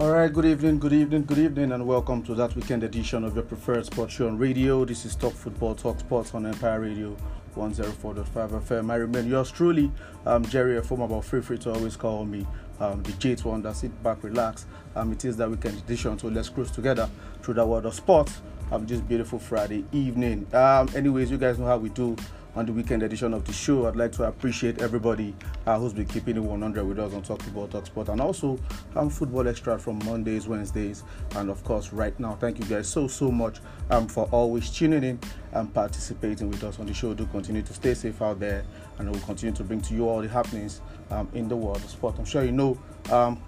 All right, good evening, good evening, good evening, and welcome to that weekend edition of your preferred sports show on radio. This is Talk Football, Talk Sports on Empire Radio 104.5 FM. I remain yours truly, um, Jerry From about feel free to always call me um, the J1 one that sit back, relax. Um, it is that weekend edition, so let's cruise together through the world of sports um, this beautiful Friday evening. Um, anyways, you guys know how we do on the weekend edition of the show. I'd like to appreciate everybody uh, who's been keeping it 100 with us on Talk Football, Talk Sport, and also um, Football Extra from Mondays, Wednesdays, and of course, right now. Thank you guys so, so much um, for always tuning in and participating with us on the show. Do continue to stay safe out there, and we'll continue to bring to you all the happenings um, in the world of sport. I'm sure you know um,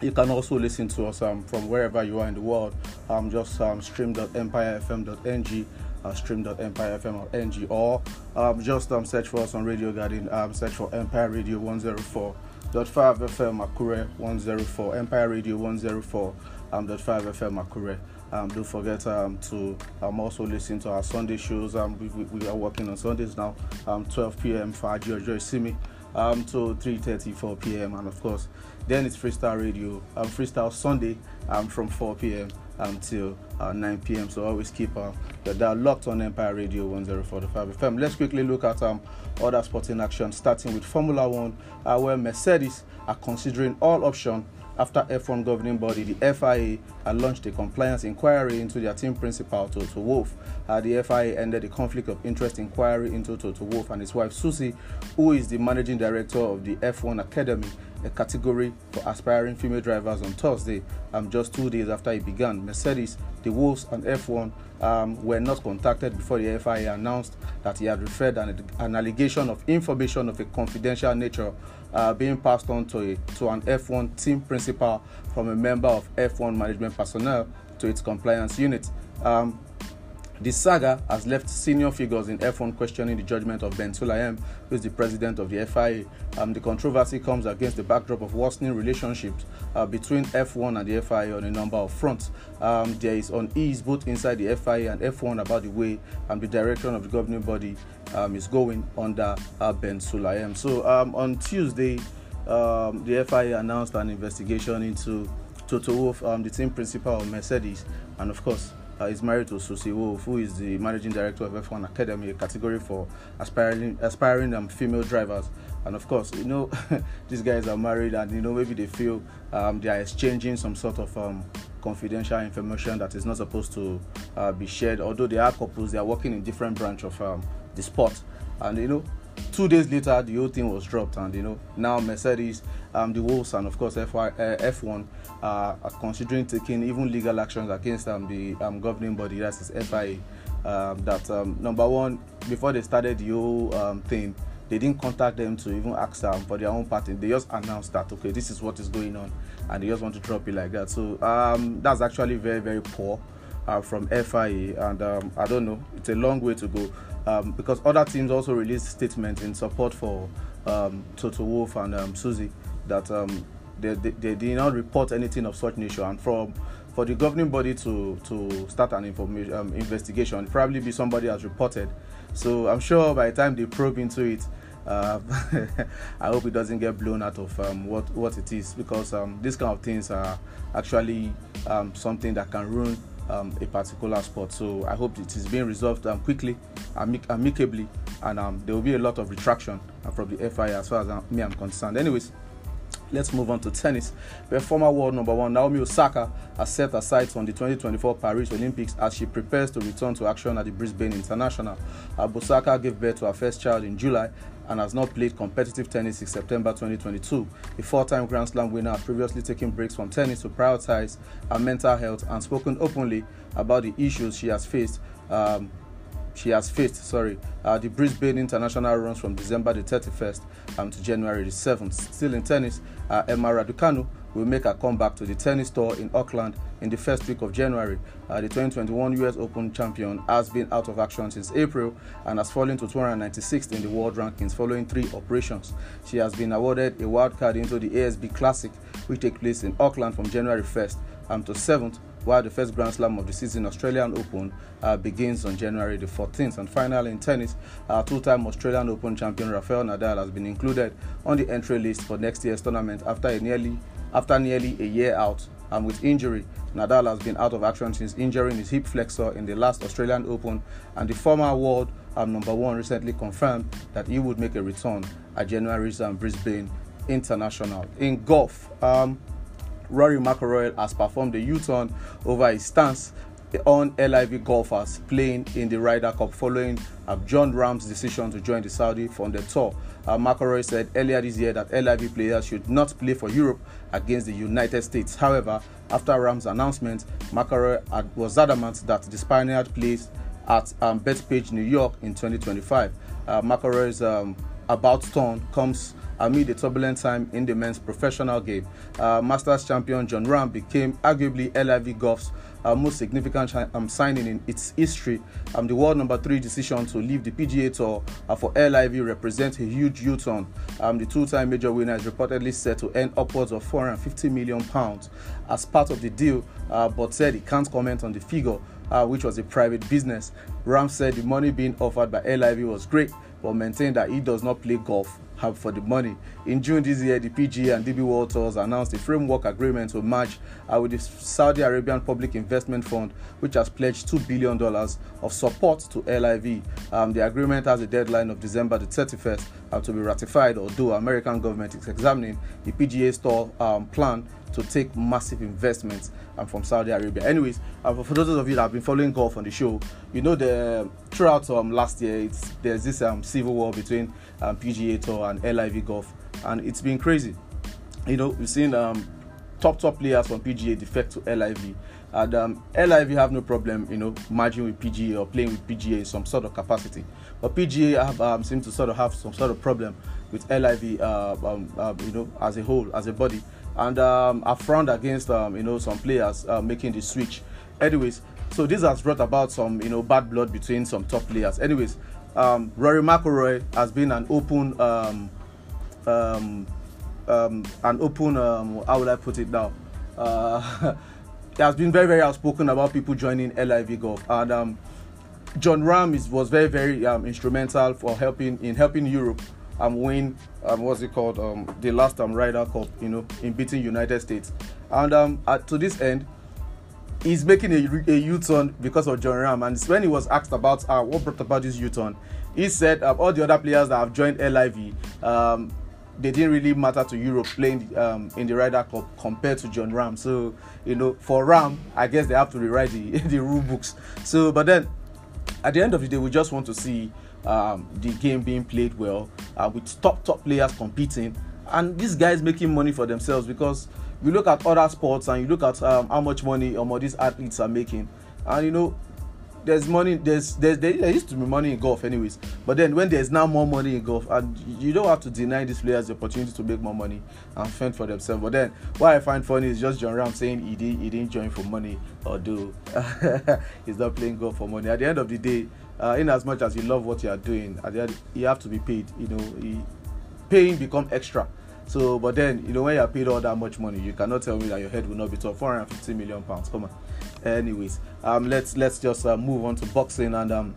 you can also listen to us um, from wherever you are in the world. Um, just um, stream.empirefm.ng uh, stream.empirefm.ng or um, just um, search for us on Radio Garden, um, search for Empire Radio 104.5 FM Akure 104, Empire Radio 104 um, .5 FM Akure. Um, don't forget um, to um, also listen to our Sunday shows. Um, we, we, are working on Sundays now, um, 12 p.m. for Jojo Simi um, to 3:34 p.m. And of course, then it's Freestyle Radio, um, Freestyle Sunday um, from 4 p.m until uh, 9 p.m. So always keep uh, the dial locked on Empire Radio 104.5 FM. Let's quickly look at um, other sporting action, starting with Formula One, uh, where Mercedes are considering all options after F1 governing body, the FIA, had launched a compliance inquiry into their team principal, Toto Wolff. Uh, the FIA ended the conflict of interest inquiry into Toto Wolff and his wife Susie, who is the managing director of the F1 Academy, a category for aspiring female drivers on Thursday, um, just two days after it began. Mercedes, the Wolffs, and F1 um, were not contacted before the FIA announced that he had referred an, an allegation of information of a confidential nature uh, being passed on to, a, to an F1 team principal from a member of F1 management personnel to its compliance unit. Um, the saga has left senior figures in F1 questioning the judgment of Ben Sulayem, who is the president of the FIA. Um, the controversy comes against the backdrop of worsening relationships uh, between F1 and the FIA on a number of fronts. Um, there is unease both inside the FIA and F1 about the way and the direction of the governing body um, is going under uh, Ben Sulayem. So um, on Tuesday, um, the FIA announced an investigation into Toto Wolff, um, the team principal of Mercedes, and of course, uh, is married to Susie Wolff, who is the managing director of F1 Academy, a category for aspiring aspiring um, female drivers. And of course, you know, these guys are married, and you know maybe they feel um, they are exchanging some sort of um, confidential information that is not supposed to uh, be shared. Although they are couples, they are working in different branch of um, the sport, and you know two days later the whole thing was dropped and you know now mercedes um, the Wolffs and of course F1, uh, F1 uh, are considering taking even legal actions against um, the um, governing body that is fia um, that um, number one before they started the whole um, thing they didn't contact them to even ask them for their own party they just announced that okay this is what is going on and they just want to drop it like that. So that's actually very very poor uh, from FIA, and um, I don't know, it's a long way to go um, because other teams also released statements in support for um, Toto Wolff and um, Susie that um, they, they, they, did not report anything of such nature, and from for the governing body to to start an information um, investigation, probably be somebody has reported. So I'm sure by the time they probe into it. Uh, I hope it doesn't get blown out of um, what what it is because um, these kind of things are actually um, something that can ruin um, a particular sport. So I hope it is being resolved um, quickly, amic- amicably, and um, there will be a lot of retraction uh, from the FIA as far as uh, me I'm concerned. Anyways, let's move on to tennis. Where former world number one Naomi Osaka has set her sights on the 2024 Paris Olympics as she prepares to return to action at the Brisbane International. Osaka gave birth to her first child in July and has not played competitive tennis since September 2022. The four time Grand Slam winner previously taken breaks from tennis to prioritize her mental health and spoken openly about the issues she has faced. Um, she has faced, sorry, uh, the Brisbane International runs from December the 31st um, to January the 7th. Still in tennis, uh, Emma Raducanu will make a comeback to the tennis tour in Auckland in the first week of January. Uh, the 2021 US Open champion has been out of action since April and has fallen to 296th in the world rankings following three operations. She has been awarded a wild card into the ASB Classic, which takes place in Auckland from January 1st um, to 7th while the first Grand Slam of the season, Australian Open, uh, begins on January the 14th. And finally, in tennis, uh, two time Australian Open champion Rafael Nadal has been included on the entry list for next year's tournament after a nearly after nearly a year out and with injury. Nadal has been out of action since injuring his hip flexor in the last Australian Open, and the former world um, number one recently confirmed that he would make a return at January's um, Brisbane International. In golf, um, Rory McIlroy has performed a U-turn over his stance on LIV golfers playing in the Ryder Cup following uh, Jon Rahm's decision to join the Saudi funded tour. Uh, McIlroy said earlier this year that LIV players should not play for Europe against the United States. However, after Rahm's announcement, McIlroy was adamant that the Spaniard plays at um, Bethpage, New York in 2025. Uh, McIlroy's um, about turn comes amid a turbulent time in the men's professional game. Uh, Masters champion Jon Rahm became arguably LIV Golf's uh, most significant um, signing in its history. Um, the world number three decision to leave the PGA Tour uh, for LIV represents a huge U-turn. Um, the two-time major winner is reportedly set to earn upwards of 450 million pounds as part of the deal, uh, but said he can't comment on the figure. Uh, which was a private business. Rahm said the money being offered by LIV was great, but maintained that he does not play golf have for the money. In June this year, the PGA and DP World Tours announced a framework agreement to merge uh, with the Saudi Arabian Public Investment Fund, which has pledged $2 billion of support to LIV. Um, the agreement has a deadline of December the 31st uh, to be ratified, although American government is examining the PGA tour um, plan to take massive investments um, from Saudi Arabia. Anyways, uh, for those of you that have been following golf on the show, you know the throughout um, last year, it's there's this um, civil war between um, PGA Tour and LIV Golf, and it's been crazy. You know, we've seen um, top top players from PGA defect to LIV, and um, LIV have no problem, you know, merging with PGA or playing with PGA in some sort of capacity. But PGA have, um, seem to sort of have some sort of problem with LIV, uh, um, uh, you know, as a whole, as a body, and um, have frowned against, um, you know, some players uh, making the switch. Anyways, so this has brought about some, you know, bad blood between some top players. Anyways, um, Rory McIlroy has been an open, um, um, um, an open, um, how would I put it now? Uh, he has been very, very outspoken about people joining LIV Golf, and um, Jon Rahm is, was very, very um, instrumental for helping in helping Europe um, win um, what's it called um, the last um, Ryder Cup, you know, in beating United States, and um, at, to this end, he's making a, a U-turn because of Jon Rahm. And when he was asked about uh, what brought about this U-turn, he said uh, all the other players that have joined LIV, um, they didn't really matter to Europe playing um, in the Ryder Cup compared to Jon Rahm. So you know, for Rahm, I guess they have to rewrite the the rule books. So, but then at the end of the day, we just want to see um, the game being played well uh, with top top players competing, and these guys making money for themselves because you look at other sports and you look at um, how much money um, these athletes are making, and you know there's money there's, there's there, there used to be money in golf anyways. But then when there's now more money in golf and you don't have to deny these players the opportunity to make more money and fend for themselves. But then what i find funny is just Jon Rahm saying he didn't he didn't join for money although he's not playing golf for money. At the end of the day uh, in as much as you love what you are doing at the end you have to be paid you know he, paying become extra so, but then you know when you're paid all that much money, you cannot tell me that your head will not be top 450 million pounds. Come on. Anyways, um, let's let's just uh, move on to boxing and um,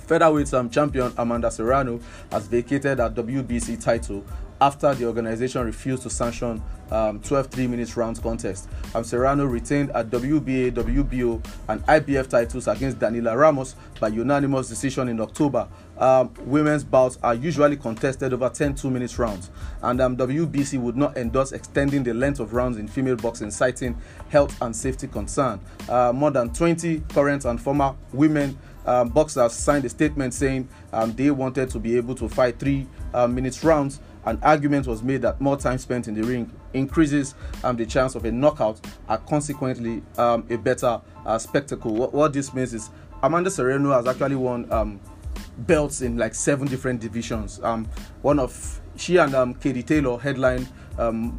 featherweight um, champion Amanda Serrano has vacated her WBC title after the organization refused to sanction um, 12 3 minutes round contest. Um, Serrano retained a WBA, WBO, and IBF titles against Danila Ramos by unanimous decision in October. Um, women's bouts are usually contested over 10 2 minutes rounds, and um, WBC would not endorse extending the length of rounds in female boxing, citing health and safety concern. Uh, more than 20 current and former women um, boxers signed a statement saying um, they wanted to be able to fight three uh, minutes rounds an argument was made that more time spent in the ring increases um, the chance of a knockout and consequently um, a better uh, spectacle. What, what, this means is Amanda Serrano has actually won um, belts in like seven different divisions. Um, one of she and um, Katie Taylor headline. Um,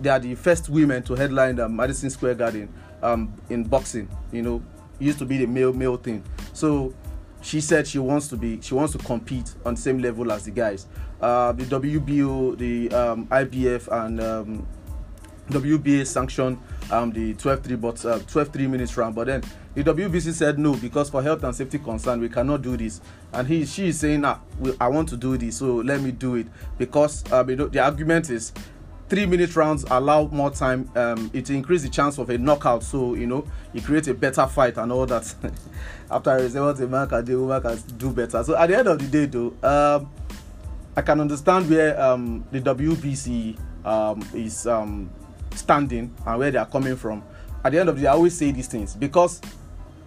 they are the first women to headline the Madison Square Garden in boxing. You know, used to be the male male thing. So she said she wants to be she wants to compete on the same level as the guys uh, the WBO, the um, IBF, and um, WBA sanctioned um, the 12-3 but uh, 12-3 minutes round. But then the WBC said no because for health and safety concern we cannot do this. And he she is saying, ah, I want to do this, so let me do it because um, the argument is three minute rounds allow more time. Um, it increase the chance of a knockout. So you know, you create a better fight and all that. After say what a man can do, woman can do better. So at the end of the day, though, um, I can understand where um, the WBC um, is um, standing and where they are coming from. At the end of the day, I always say these things because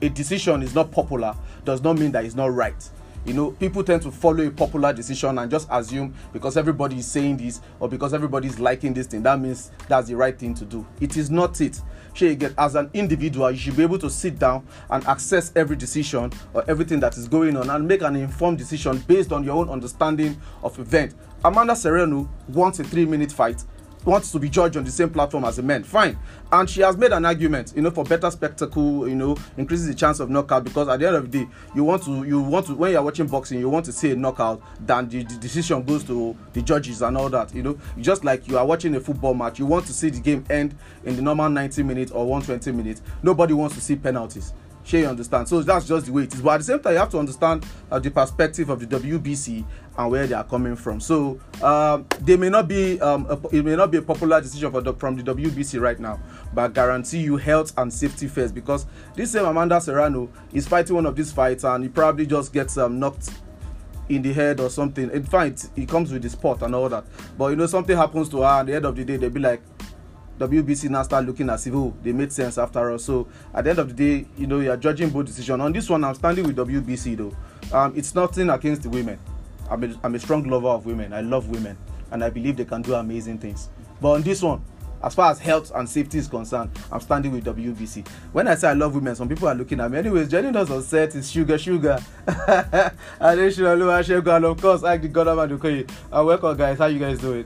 a decision is not popular does not mean that it's not right you know people tend to follow a popular decision and just assume because everybody is saying this or because everybody is liking this thing that means that's the right thing to do. It is not it. Sure you get as an individual you should be able to sit down and access every decision or everything that is going on and make an informed decision based on your own understanding of event. Amanda serrano wants a three minute fight wants to be judged on the same platform as the men fine. And she has made an argument you know for better spectacle you know increases the chance of knockout because at the end of the day you want to you want to when you're watching boxing you want to see a knockout than the, the decision goes to the judges and all that you know. Just like you are watching a football match you want to see the game end in the normal 90 minutes or 120 minutes. Nobody wants to see penalties Sure, you understand. So that's just the way it is. But at the same time, you have to understand uh, the perspective of the WBC and where they are coming from. So um, they may not be um, a, it may not be a popular decision for the, from the WBC right now, but I guarantee you health and safety first because this same Amanda Serrano is fighting one of these fights and he probably just gets um, knocked in the head or something. In fact, it comes with the sport and all that. But you know, something happens to her, at the end of the day, they'll be like, WBC now start looking as if oh they made sense after all. So at the end of the day, you know, you are judging both decision. On this one, I'm standing with WBC though. Um, it's nothing against the women. I'm a, I'm a strong lover of women. I love women, and I believe they can do amazing things. But on this one, as far as health and safety is concerned, I'm standing with WBC. When I say I love women, some people are looking at me. Anyways, Jenny does on set is sugar, sugar. and of course, I the God of Adukoye. Uh, welcome, guys. How you guys doing?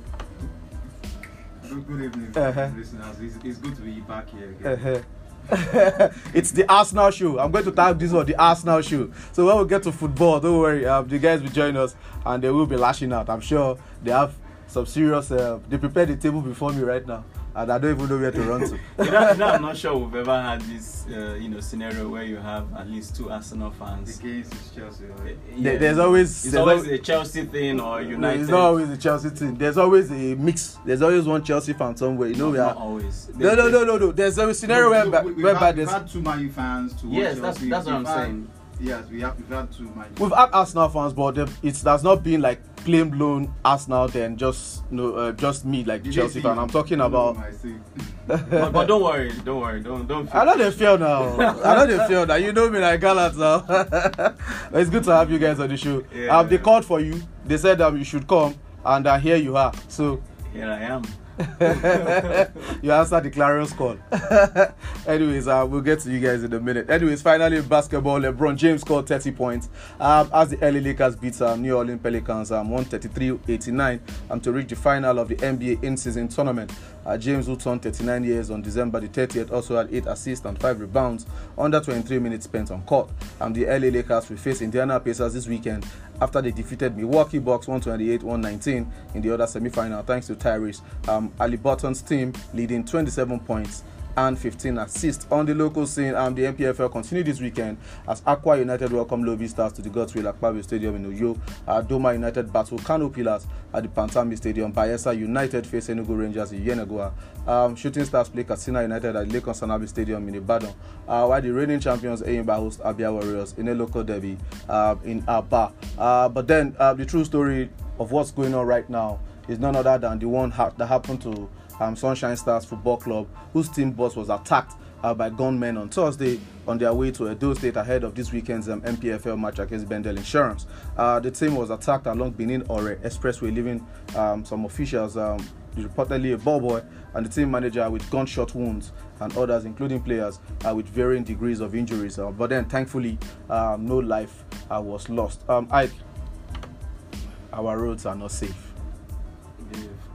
Good, evening, uh-huh. listeners. It's, it's, good to be back here again. Uh-huh. it's the Arsenal show. I'm going to tag this one the Arsenal show. So when we get to football, don't worry, um, the guys will join us and they will be lashing out. I'm sure they have some serious. Uh, they prepared the table before me right now and I don't even know where to run to. you, know, you know, I'm not sure we've ever had this, uh, you know, scenario where you have at least two Arsenal fans. Against Chelsea. Right? Yeah. there's always it's there's always a Chelsea thing or United. It's not always a Chelsea thing. There's always a mix. There's always one Chelsea fan somewhere. You know, no, we are always. No, no, no, no, no. There's a scenario no, where we, we, whereby had, there's. We've had two Man U fans to Yes, watch that's Chelsea. that's what I'm saying. Yes, we have we've had two Man We've had Arsenal fans, but it's that's not been like plain blown Arsenal. Then just you know, uh, just me like Did Chelsea fan. I'm talking about. but, but, don't worry, don't worry, don't don't. I know they feel now. I know they feel now. You know me like Galat now. it's good to have you guys on the show. Yeah, um, they called for you. They said um, you should come, and uh, here you are. So here I am. you answered the Clarions call. Anyways, uh, we'll get to you guys in a minute. Anyways, finally, basketball. LeBron James scored 30 points um, as the LA Lakers beat um, New Orleans Pelicans um, 133-89 um, to reach the final of the NBA in-season tournament. Uh, James, who turned 39 years on December the 30th, also had 8 assists and 5 rebounds under 23 minutes spent on court. Um, the LA Lakers will face Indiana Pacers this weekend after they defeated Milwaukee Bucks 128-119 in the other semi-final thanks to Tyrese. Um, Haliburton's team leading 27 points and 15 assists on the local scene. Um, the NPFL continued this weekend as Akwa United welcome Lobi Stars to the Godswill Akpabio Stadium in Uyo. Uh, Doma United battle Kano Pillars at the Pantami Stadium. Bayelsa United face Enugu Rangers in Yenagoa. Um, Shooting Stars play Katsina United at Lekan Salami Stadium in Ibadan. Uh, while the reigning champions Enyimba host Abia Warriors in a local derby uh, in Aba. Uh, but then uh, the true story of what's going on right now is none other than the one ha- that happened to um, Sunshine Stars Football Club, whose team bus was attacked uh, by gunmen on Thursday on their way to Edo State ahead of this weekend's um, NPFL match against Bendel Insurance. Uh, the team was attacked along Benin Ore Expressway, leaving um, some officials, um, reportedly a ball boy, and the team manager with gunshot wounds, and others, including players, uh, with varying degrees of injuries. Uh, but then, thankfully, um, no life uh, was lost. Um, our roads are not safe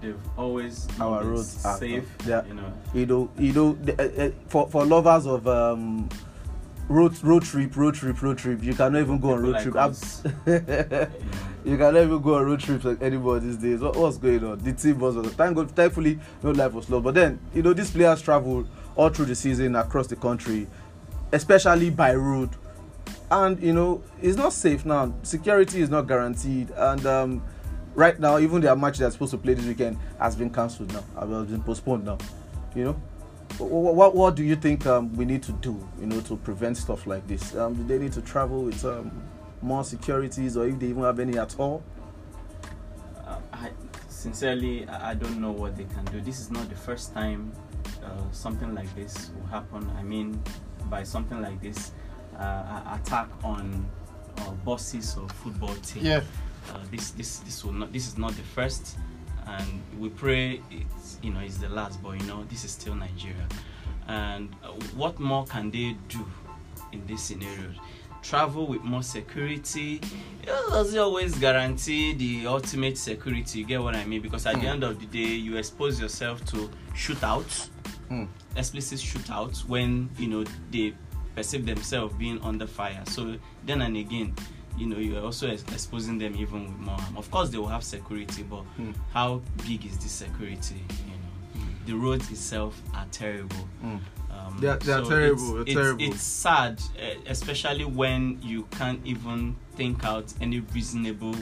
they've always our roads are safe. Yeah, you know, you know, you know, the, uh, uh, for for lovers of um, road road trip, road trip, road trip. You cannot even go People on road like trip. you cannot even go on road trips like anymore these days. What, what's going on? The team was thank God, thankfully, no life was lost. But then, you know, these players travel all through the season across the country, especially by road, and you know, it's not safe now. Security is not guaranteed, and um, right now, even their match they're supposed to play this weekend has been cancelled now. Has been postponed now. You know, what what, what do you think um, we need to do? You know, to prevent stuff like this? Um, do they need to travel with um, more securities, or if they even have any at all? Uh, I, sincerely, I don't know what they can do. This is not the first time uh, something like this will happen. I mean, by something like this, uh, attack on uh, bosses of football team. Yeah. Uh, this this this will not. This is not the first, and we pray it's you know it's the last. But you know this is still Nigeria, and uh, what more can they do in this scenario? travel with more security it doesn't always guarantee the ultimate security you get what i mean because at mm. the hmm. end of the day you expose yourself to shootouts mm. explicit shootouts when you know they perceive themselves being under fire so then and again you know you're also exposing them even with more of course they will have security but mm. how big is this security you know mm. the roads itself are terrible mm. Um, they are, they are so terrible. It's, it's, terrible. It's sad, uh, especially when you can't even think out any reasonable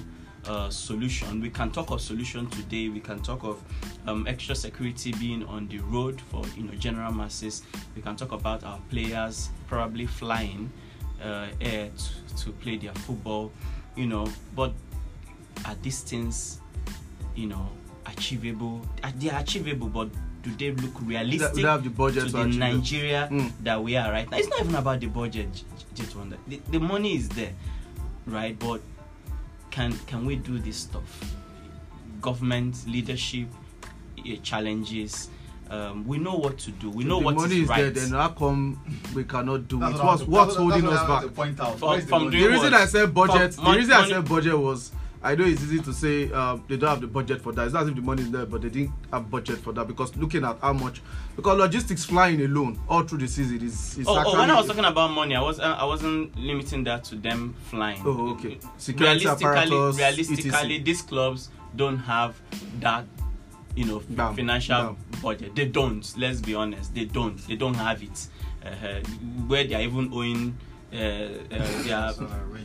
uh, solution. We can talk of solution today. We can talk of um, extra security being on the road for you know general masses. We can talk about our players probably flying uh, air to, to play their football. You know, but are these things, you know, achievable? They are achievable, but do they look realistic we have the budget to, the Nigeria mm. that we are right now? It's not even about the budget, just wonder. The, the money is there, right? But can can we do this stuff? Government leadership eh, challenges. Um, we know what to do. We know the what money is, right. there. Then how come we cannot do that's it? What's, what's holding us back? Point out. From, the, from the reason I said budget. From the reason money, I said budget was I know it's easy to say um, they don't have the budget for that. It's not as if the money is there, but they didn't have budget for that because looking at how much, because logistics flying alone all through the season is. is oh, oh, when I was talking about money, I was uh, I wasn't limiting that to them flying. Oh, okay. Security realistically, realistically, these clubs don't have that you know Bam. financial Bam. budget. They don't. Let's be honest. They don't. They don't have it. Uh, where they are even owing uh, uh, their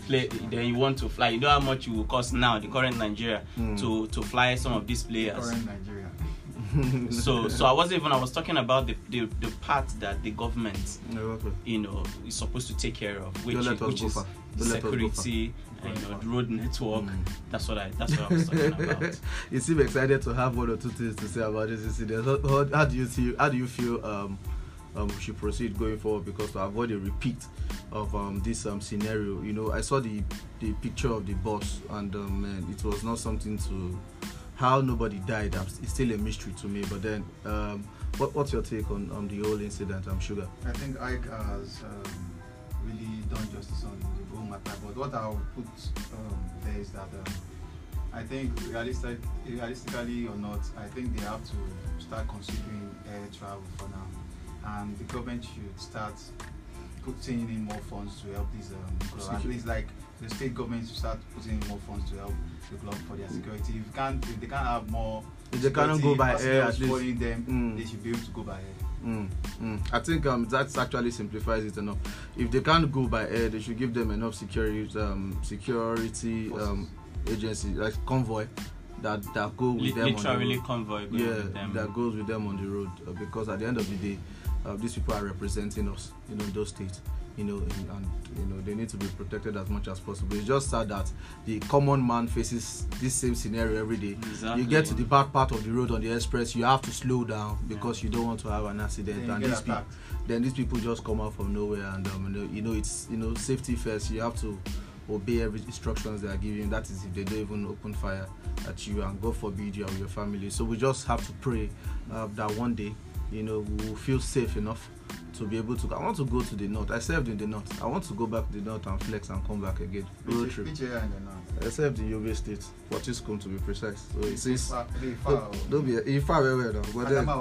play, then you want to fly. You know how much it will cost now, the current Nigeria, mm. to to fly some of these players. Current Nigeria. so so I wasn't even I was talking about the the, the part that the government okay. you know is supposed to take care of, which which is security and you know the road network. Mm. That's what I that's what I was talking about. you seem excited to have one or two things to say about this incident. How, how, do you see how do you feel um um, we should proceed going forward because to avoid a repeat of um, this um, scenario. You know, I saw the the picture of the bus and um, man, it was not something to how nobody died. It's still a mystery to me. But then, um, what, what's your take on, on the whole incident? I'm sure. I think Ike has um, really done justice on whole. But what I'll put um, there is that um, I think realistic, realistically or not, I think they have to start considering air travel for now and the government should start putting in more funds to help these um, clubs. At least like the state government should start putting in more funds to help the club for their security. If can't, if they can't have more, if they cannot go by air, at least them, mm. they should be able to go by air. Mm, mm. I think um, that actually simplifies it enough. If they can't go by air, they should give them enough security, um, security um, agency like convoy that that go with L- them. Literally convoy. yeah, that goes with them on the road uh, because at the end of the day, uh, these people are representing us, you know, those states, you know, and, and, you know they need to be protected as much as possible. It's just sad that the common man faces this same scenario every day. Exactly. You get to the bad part of the road on the express, you have to slow down because yeah. you don't want to have an accident, and these people, then these people just come out from nowhere, and um, you know, it's you know safety first. You have to obey every instructions they are giving. That is if they don't even open fire at you, and God forbid you and your family. So we just have to pray uh, that one day you know, we will feel safe enough to be able to. I want to go to the north. I served in the north. I want to go back to the north and flex and come back again. Road trip. Which area in the north? I served in Yobe State, Fortiscum to be precise. So it's, far, don't, don't be it's far very well though. But then I,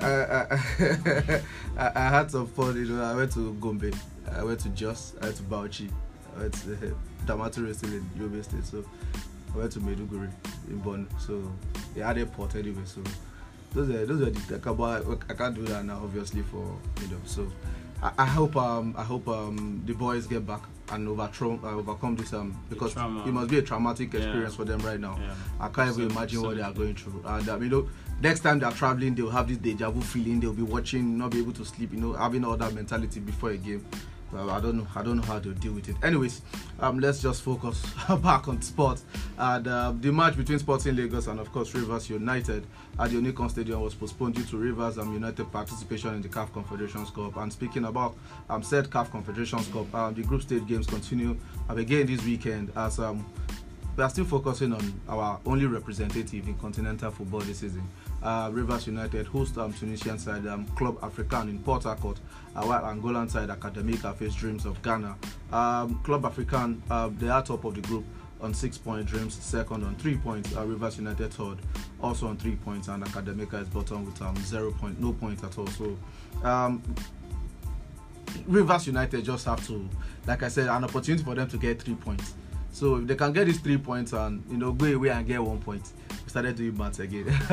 I, I, I, had some fun. You know, I went to Gombe, I went to Jos, I went to Bauchi, I went to uh, Damaturu still in Yobe State. So I went to Maiduguri in Borno. So they had a port anyway. So those are those are the like, I can't do that now obviously for you know so I, I hope um I hope um the boys get back and overthrow, uh, overcome this um because it must be a traumatic Yeah. experience for them right now. Yeah. I can't even Absolutely, imagine what they are going through. And um, you know, next time they are traveling, they'll have this deja vu feeling. They'll be watching, not be able to sleep. You know, having all that mentality before a game. Well, I don't know. I don't know how they'll deal with it. Anyways, um, let's just focus back on sports. And uh, the match between Sporting Lagos and of course Rivers United at the Onikan Stadium was postponed due to Rivers um, United participation in the CAF Confederations Cup. And speaking about um, said CAF Confederations Cup, um, the group stage games continue um, again this weekend as um, we are still focusing on our only representative in continental football this season. Uh, Rivers United host um, Tunisian side um, Club Africain in Port Harcourt, uh, while Angolan side Academica face Dreams of Ghana. Um, Club Africain, uh, they are top of the group on six point, Dreams second on three points, uh, Rivers United third also on three points, and Academica is bottom with um, zero point, no points at all. So um, Rivers United just have to, like I said, an opportunity for them to get three points. So if they can get these three points and you know go away and get one point, started doing maths again.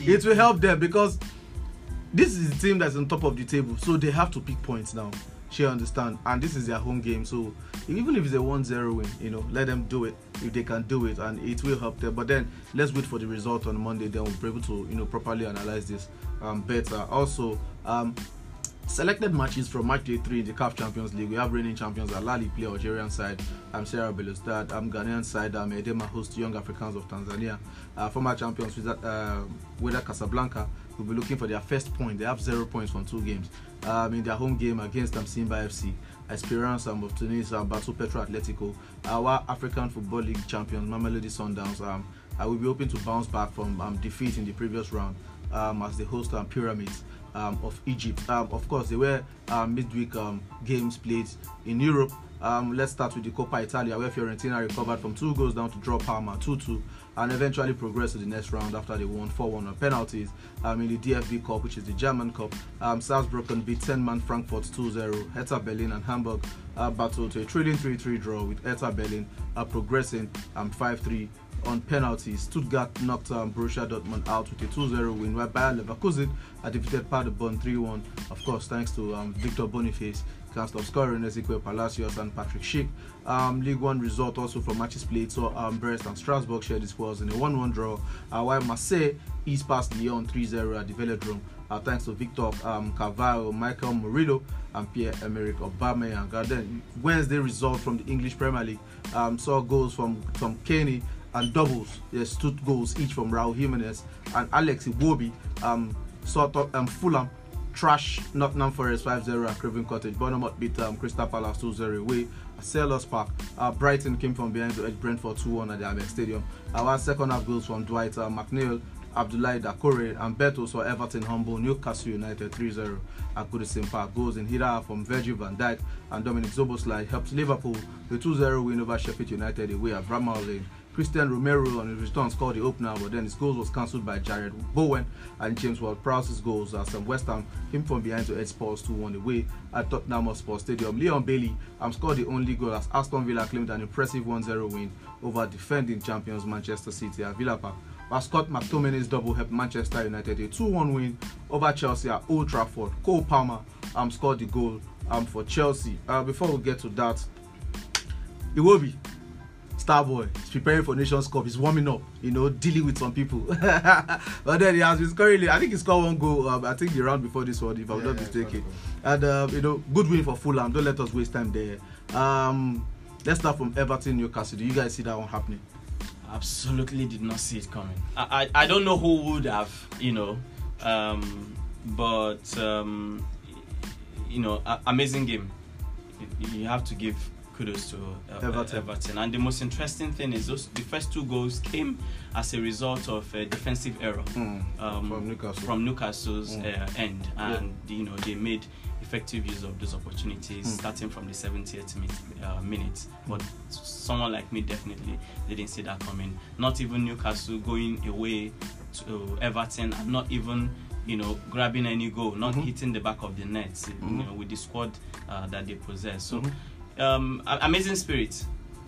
it will help them because this is the team that's on top of the table, so they have to pick points now. She understand, and this is their home game. So even if it's a 1-0 win, you know, let them do it if they can do it, and it will help them. But then let's wait for the result on Monday. Then we'll be able to you know properly analyze this um, better. Also, um, selected matches from match day three in the CAF Champions League. We have reigning champions Al Ahly play Algerian side, um, CR Belouizdad, um, Ghanaian side, um, Edema host Young Africans of Tanzania. Uh, former champions with uh, Wydad Casablanca will be looking for their first point. They have zero points from two games. Um, in their home game against um, Simba FC, Esperance um, of Tunis, um, Batu Petro Atletico, our African Football League champions Mamelodi Sundowns. Um, I will be hoping to bounce back from um, defeat in the previous round um, as they host um, Pyramids um, of Egypt. Um, of course, there were um, midweek um, games played in Europe. Um, let's start with the Coppa Italia, where Fiorentina recovered from two goals down to draw Parma 2-2, and eventually progressed to the next round after they won 4-1 on penalties. In the DFB Cup, which is the German Cup, um, Salzburg beat 10-man Frankfurt 2-0. Hertha Berlin and Hamburg uh, battled to a thrilling 3-3 draw with Hertha Berlin uh, progressing um, 5-3 on penalties. Stuttgart knocked um, Borussia Dortmund out with a 2-0 win, while Bayer Leverkusen uh, defeated Paderborn 3-1. Of course, thanks to um, Victor Boniface, can't stop scoring Exequiel Palacios and Patrick Schick. Um, League One result also from matches played saw um, Brest and Strasbourg share the spoils in a 1-1 draw, uh, while Marseille east passed Lyon 3-0 at the Velodrome. Uh, thanks to Victor um, Carvalho, Michael Murillo, and Pierre-Emerick Aubameyang. And then Wednesday result from the English Premier League um, saw goals from from Kenny and doubles. Yes, two goals each from Raul Jimenez and Alex Iwobi. Um, saw Tot- um, Fulham trash Nottingham Forest 5-0 at Craven Cottage. Bournemouth beat um, Crystal Palace 2-0 away at Selhurst Park. Uh, Brighton came from behind to edge Brentford 2-1 at the Amex Stadium. Our second half goals from Dwight uh, McNeil, Abdoulaye Doucouré and Beto saw Everton humble Newcastle United 3-0 at Goodison Park. Goals in Hira from Virgil van Dijk and Dominik Szoboszlai helped Liverpool the 2-0 win over Sheffield United away at Bramall Lane. Cristian Romero on his return scored the opener, but then his goal was cancelled by Jarrod Bowen and James Ward-Prowse's goals as um, West Ham came from behind to edge Spurs 2-1 away at Tottenham Hotspur Stadium. Leon Bailey um, scored the only goal as Aston Villa claimed an impressive 1-0 win over defending champions Manchester City at Villa Park. While Scott McTominay's double helped Manchester United a 2-1 win over Chelsea at Old Trafford. Cole Palmer um, scored the goal um, for Chelsea. Uh, before we get to that, Iwobi, Starboy, is preparing for Nations Cup. He's warming up, you know, dealing with some people. but then he has been scoring. I think he scored one goal. Um, I think the round before this one, if I'm Yeah, not yeah, mistaken. scored And uh, you know, good win for Fulham. Don't let us waste time there. Um, let's start from Everton, Newcastle. Do you guys see that one happening? absolutely did not see it coming. I, I, I don't know who would have, you know, um, but um, you know, a- amazing game. You- You have to give kudos to uh, Everton. Everton. And the most interesting thing is those the first two goals came as a result of a defensive error um, From Newcastle. from Newcastle's Mm. uh, end, Yeah. and you know they made effective use of those opportunities Mm. starting from the 70th minute, uh, minute. But someone like me definitely didn't see that coming. Not even Newcastle going away to Everton, and not even you know grabbing any goal, not Mhm. hitting the back of the net. You Mhm. know with the squad uh, that they possess. So Mhm. Um, amazing spirit.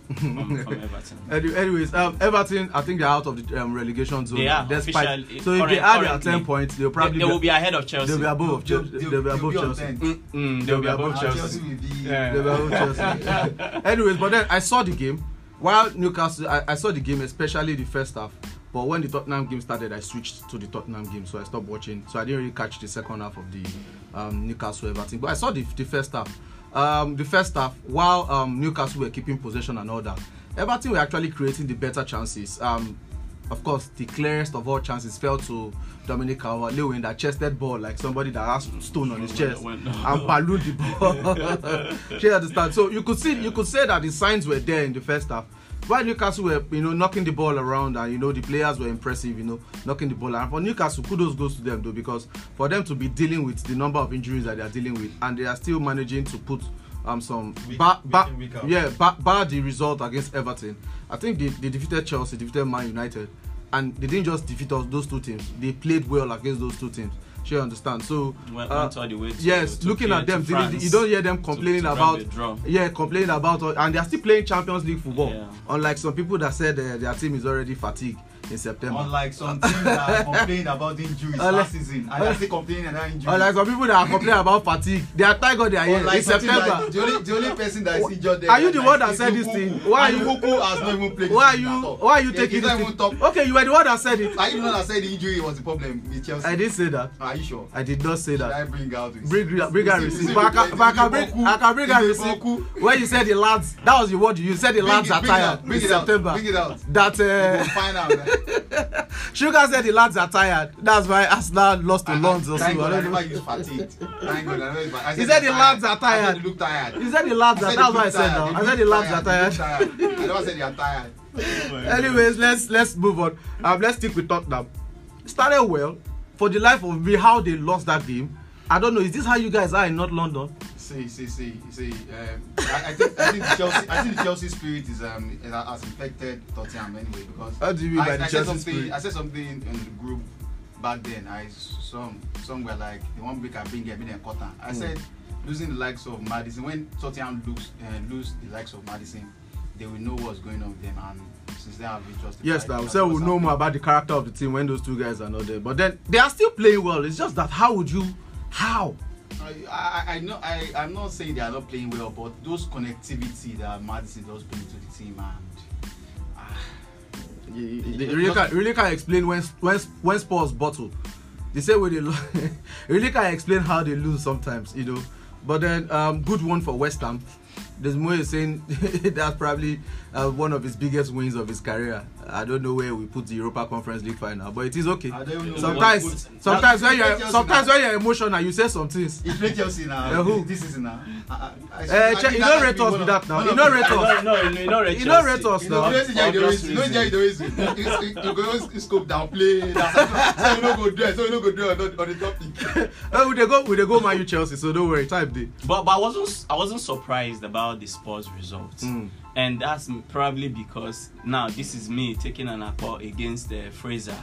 from, from Everton. Anyways, um, Everton, I think they're out of the um, relegation zone. They are despite, officially- so if they add their ten points, they'll probably they will be ahead of Chelsea. they'll be above of They'll- Chelsea. they'll- They'll be they'll above be on Chelsea. Mm, mm, They'll they'll be be above above Chelsea. Chelsea. Chelsea will be. Yeah. They'll be above Chelsea. Anyways, but then I saw the game. While Newcastle, I, I saw the game, especially the first half. But when the Tottenham game started, I switched to the Tottenham game, so I stopped watching. So I didn't really catch the second half of the um, Newcastle Everton. But I saw the, the first half. Um, the first half, while um, Newcastle were keeping possession and all that, Everton were actually creating the better chances. Um, of course, the clearest of all chances fell to Dominic Calvert-Lewin that chested ball like somebody that has stone on his chest and ballooned the ball. You understand? So you could see, you could say that the signs were there in the first half. While Newcastle were, you know, knocking the ball around, and you know the players were impressive, you know, knocking the ball. And for Newcastle, kudos goes to them though, because for them to be dealing with the number of injuries that they are dealing with, and they are still managing to put um some Week- ba- ba- week yeah, ba- bar the result against Everton. I think they, they defeated Chelsea, defeated Man United, and they didn't just defeat us, those two teams. They played well against those two teams. Sure, you understand? So Went, uh, went all the way to, yes, to looking at them, to France you don't hear them to- complaining to grab about yeah, complaining about and they are still playing Champions League football. Yeah. Unlike some people that said uh, their team is already fatigued in September. Unlike some teams that complained about injuries Unlike- last season, and they're still complaining about injuries. Unlike some people that are complaining about fatigue, they are thank God they are here Unlike in September. that- the only the only person that is injured there. Are you the one that said this thing? Why are you- Nkuku has not even played. Why are you why are you taking this? even. Okay, you were the one that said it. Are you the one that said the injury was the problem with Chelsea? I didn't say that. Are you sure? I did not say Should that. I bring out this? Bring bring it- receipt. But I can, I bring? I can bring it receipt. When you said the lads, that was the word you said the lads are tired out, bring in it out, September. Bring it out. That uh, find out. Sugar said the lads are tired. That's why Arsenal lost to I- Lons or so. Thank I don't never know. use fatigued. Thank God I never use fatigued. I He said the lads are tired. they look tired. He said the lads are. That's what I said now. I said the lads are tired. I never said they are tired. Anyways, let's let's move on. Um, let's stick with Tottenham. Started well. For the life of me, how they lost that game, I don't know. Is this how you guys are in North London? See, see, see, see. Um, I, I think I think the Chelsea, I think the Chelsea spirit is um is, has infected Tottenham anyway because How do you mean by I, the I Chelsea spirit? I said something in the group back then. I some some were like they want big and bring them important. I Mm. said losing the likes of Madison when Tottenham lose uh, lose the likes of Madison, they will know what's going on with them and since then I've been just Yes, now so we'll know more about the character of the team when those two guys are not there. But then they are still playing well. It's just that how would you, how? I, I, I know I, I'm not saying they are not playing well, but those connectivity that Maddison does bring to the team and You, you- you really can't, really can't explain when when when Spurs bottle. They say when they lo- really can't explain how they lose sometimes, you know. But then um, good one for West Ham. There's more saying that's probably uh, one of his biggest wins of his career. I don't know where we put the Europa Conference League final, but it is okay. Don't Sometimes, sometimes when you're sometimes when you're emotional, you say some things. He played Chelsea now. Uh, who? This season now. Think you don't rate us with that now. You don't rate us. No, no, you know rate You don't rate us now. don't Obvious reason. You don't the reason. You- go scope down play. That's so you don't go there. So you don't go there on the, on the topic. Oh, we dey go, we dey go Man U Chelsea, so don't worry, time day. But but I wasn't I wasn't surprised about the Spurs results, Mm. and that's probably because now this is me taking an appeal against uh, Fraser.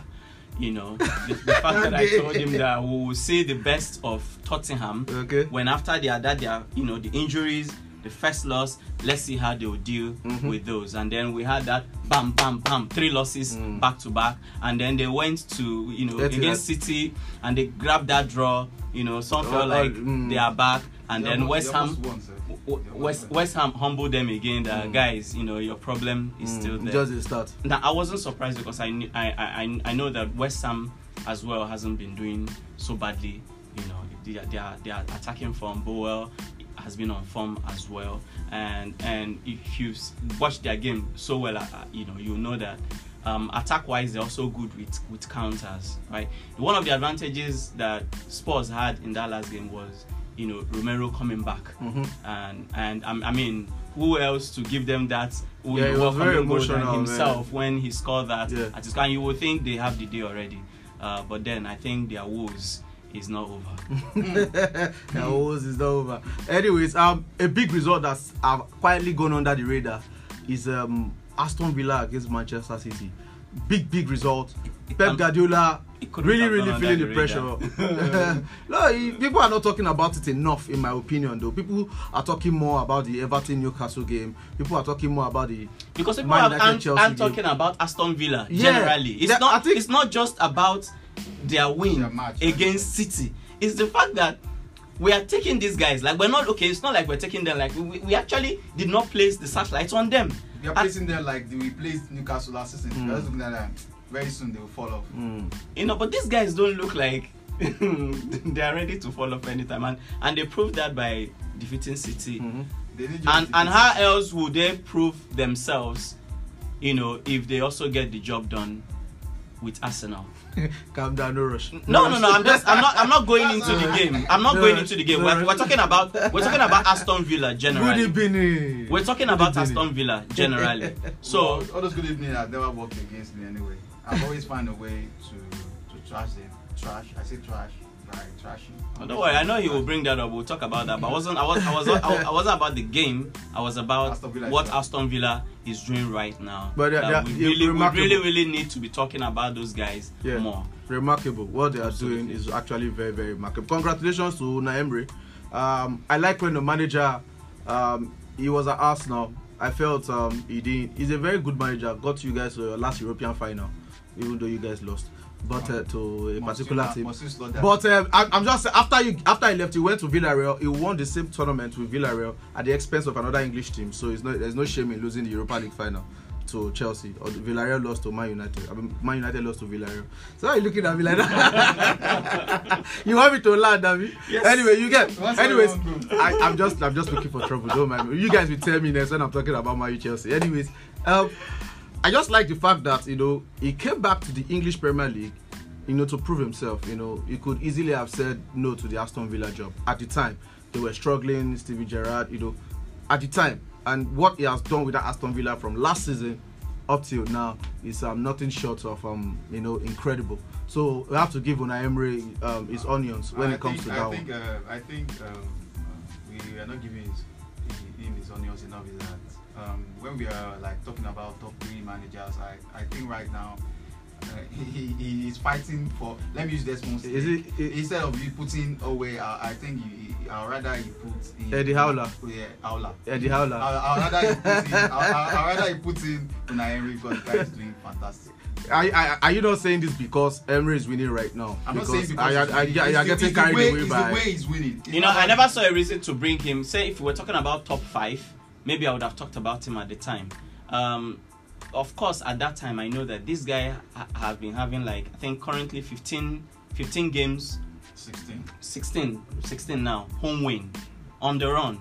You know, the, the fact that I told him that we will see the best of Tottenham Okay. when after they had that their you know the injuries, the first loss. Let's see how they will deal Mhm. with those, and then we had that bam bam bam three losses Mm. back to back, and then they went to you know Etihad. against City and they grabbed that draw. You know, some Oh, felt oh, like mm. they are back, and They then almost- West Ham. Almost won, sir. W- They almost West. West Ham humbled them again. That Mm. guys, you know, your problem is Mm, still there. Just the start. now, I wasn't surprised because I, knew, I, I I know that West Ham as well hasn't been doing so badly. You know, they are, they are, they are attacking from Bowell has been on form as well, and and if you watch their game so well, uh, uh, you know you know that. Um, attack wise, they're also good with, with counters, right? One of the advantages that Spurs had in that last game was, you know, Romero coming back Mhm. and and um, I mean, who else to give them that? who Yeah, was very emotional, man. himself when he scored that. Yeah. At his, and you would think they have the day already, uh, but then I think their woes is not over. Their woes is not over. Anyways, um, a big result that's uh, quietly gone under the radar is um Aston Villa against Manchester City. Big, big result. Pep Guardiola really, really feeling the pressure. no, he- people are not talking about it enough, in my opinion. Though people are talking more about the Everton Newcastle game. People are talking more about the because people Man Chelsea aren't game. talking about Aston Villa Yeah, generally. It's that- I not. think- it's not just about their win Their match, against City. It's the fact that we are taking these guys like we're not okay. It's not like we're taking them like we, we actually did not place the searchlights on them. We are And- placing them like we placed Newcastle last season. Mm. We're just looking at them. Very soon they will fall off. Mm. you know but these guys don't look like they are ready to fall off anytime and and they proved that by defeating city Mhm. They just and and how else would they prove themselves you know if they also get the job done with arsenal Calm down, no rush. no no no i'm just i'm not i'm not going into the game i'm not No going into the game no we're, we're talking about we're talking about aston villa Good generally evening. we're talking Good about evening. aston villa generally so Well, all those good evening have never worked against me anyway. I've always found a way to to trash them. Trash. I say trash. Right, trashing. Oh, don't worry, I know he will bring that up. We'll talk about that. But I wasn't. I was. I was. I wasn't about the game. I was about Aston Villa what. Aston Villa is doing right now. But they- That they are we really, we really, really need to be talking about those guys Yeah. more. remarkable. What they are Absolutely. doing is actually very, very remarkable. Congratulations to Unai Emery. Um, I like when the manager, um, he was at Arsenal. I felt um, he did. He's a very good manager. Got you guys to your last European final, even though you guys lost. But uh, to a particular team. But um, I, I'm just after you after he left, he went to Villarreal. He won the same tournament with Villarreal at the expense of another English team. So it's no, there's no shame in losing the Europa League final to Chelsea. Or Villarreal lost to Man United. I mean, Man United lost to Villarreal. So why are you looking at me like that? you want me to laugh, David? Yes. Anyway, you get. What's Anyways? I, I'm just I'm just looking for trouble. Don't mind me. You guys will tell me next when I'm talking about Man U Chelsea. Anyways, um, I just like the fact that you know he came back to the English Premier League, you know, to prove himself. You know, he could easily have said no to the Aston Villa job at the time. They were struggling, Steven Gerrard, you know, at the time. And what he has done with that Aston Villa from last season up till now is um, nothing short of um, you know incredible. So we have to give Unai Emery um, his onions when I it comes think, to that I think, one. uh, I think um, we are not giving his, him his onions enough. Is that um, when we are like talking about top three managers, I, I think right now uh, he, he he is fighting for. Let me use Desmond. Is it- it- instead of you putting away? I, I think you, I'd rather he put in, Eddie Howler. Yeah, Howler. Eddie Howler. I'll, I'll rather he put in. I'll, I'll, I'll rather he put in Unai Emery because the guy is doing fantastic. Are, are, are you not saying this because Emery is winning right now? I'm not saying because I, I, he's I, winning. I, It's are the- getting the carried way, away it's by. the way he's winning. It's You know, I never saw a reason to bring him. Say, if we were talking about top five, maybe I would have talked about him at the time. Um, of course, at that time, I know that this guy ha- have been having like I think currently 15, 15 games 16. 16 16 now home win on the run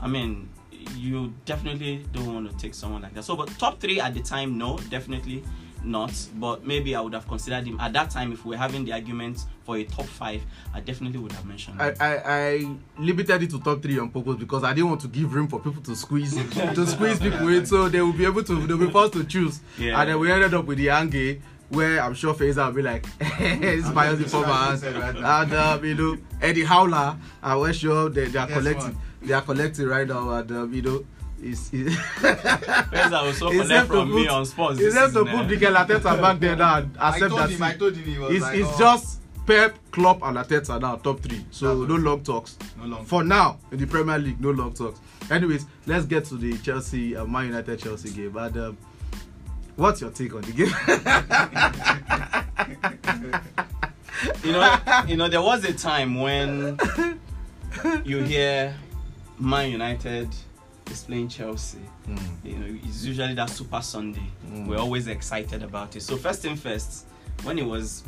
i mean you definitely don't want to take someone like that so but top three at the time no definitely not but maybe i would have considered him at that time if we are having the argument for a top five i definitely would have mentioned I, him. I, I limited it to top three on purpose because I didn't want to give room for people to squeeze to squeeze people in so they will be able to they'll be forced to choose. Yeah. And then we ended up with the Ange where I'm sure Faisal will be like it's I'm my just- only former that's hand. what I said right now. And um, you know Eddie Howler, uh, we're sure they, they are Guess collecting what? they are collecting right now and um, you know it's, it's Faisal will so It's collect left to me put- on sports It's this to put? Mikel Arteta back there now and I accept told that him, I told him he was it's, like, it's oh, just Pep, Klopp, and Arteta now top three. So That's no long talks no long. for now in the Premier League. No long talks. Anyways, let's get to the Chelsea, uh, Man United Chelsea game. And um, what's your take on the game? you know, you know, there was a time when you hear Man United is playing Chelsea. You know, it's usually that Super Sunday. Mm. We're always excited about it. So first thing first, when it was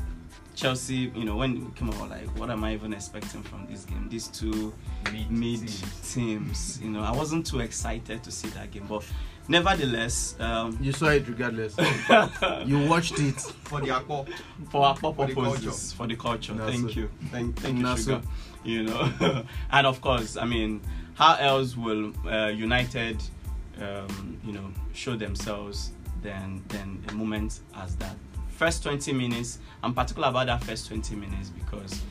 Chelsea, you know, when we came out, like, what am I even expecting from this game? These two Mid mid teams. teams. You know, I wasn't too excited to see that game, but nevertheless, um, You saw it regardless. you watched it. for the Akpo. for our for For the purposes for the culture. Thank so. you, thank, thank you, sugar. so. You know, and of course, I mean, how else will uh, United, um, you know, show themselves than than a moment as that? First twenty minutes. I'm particular about that first twenty minutes because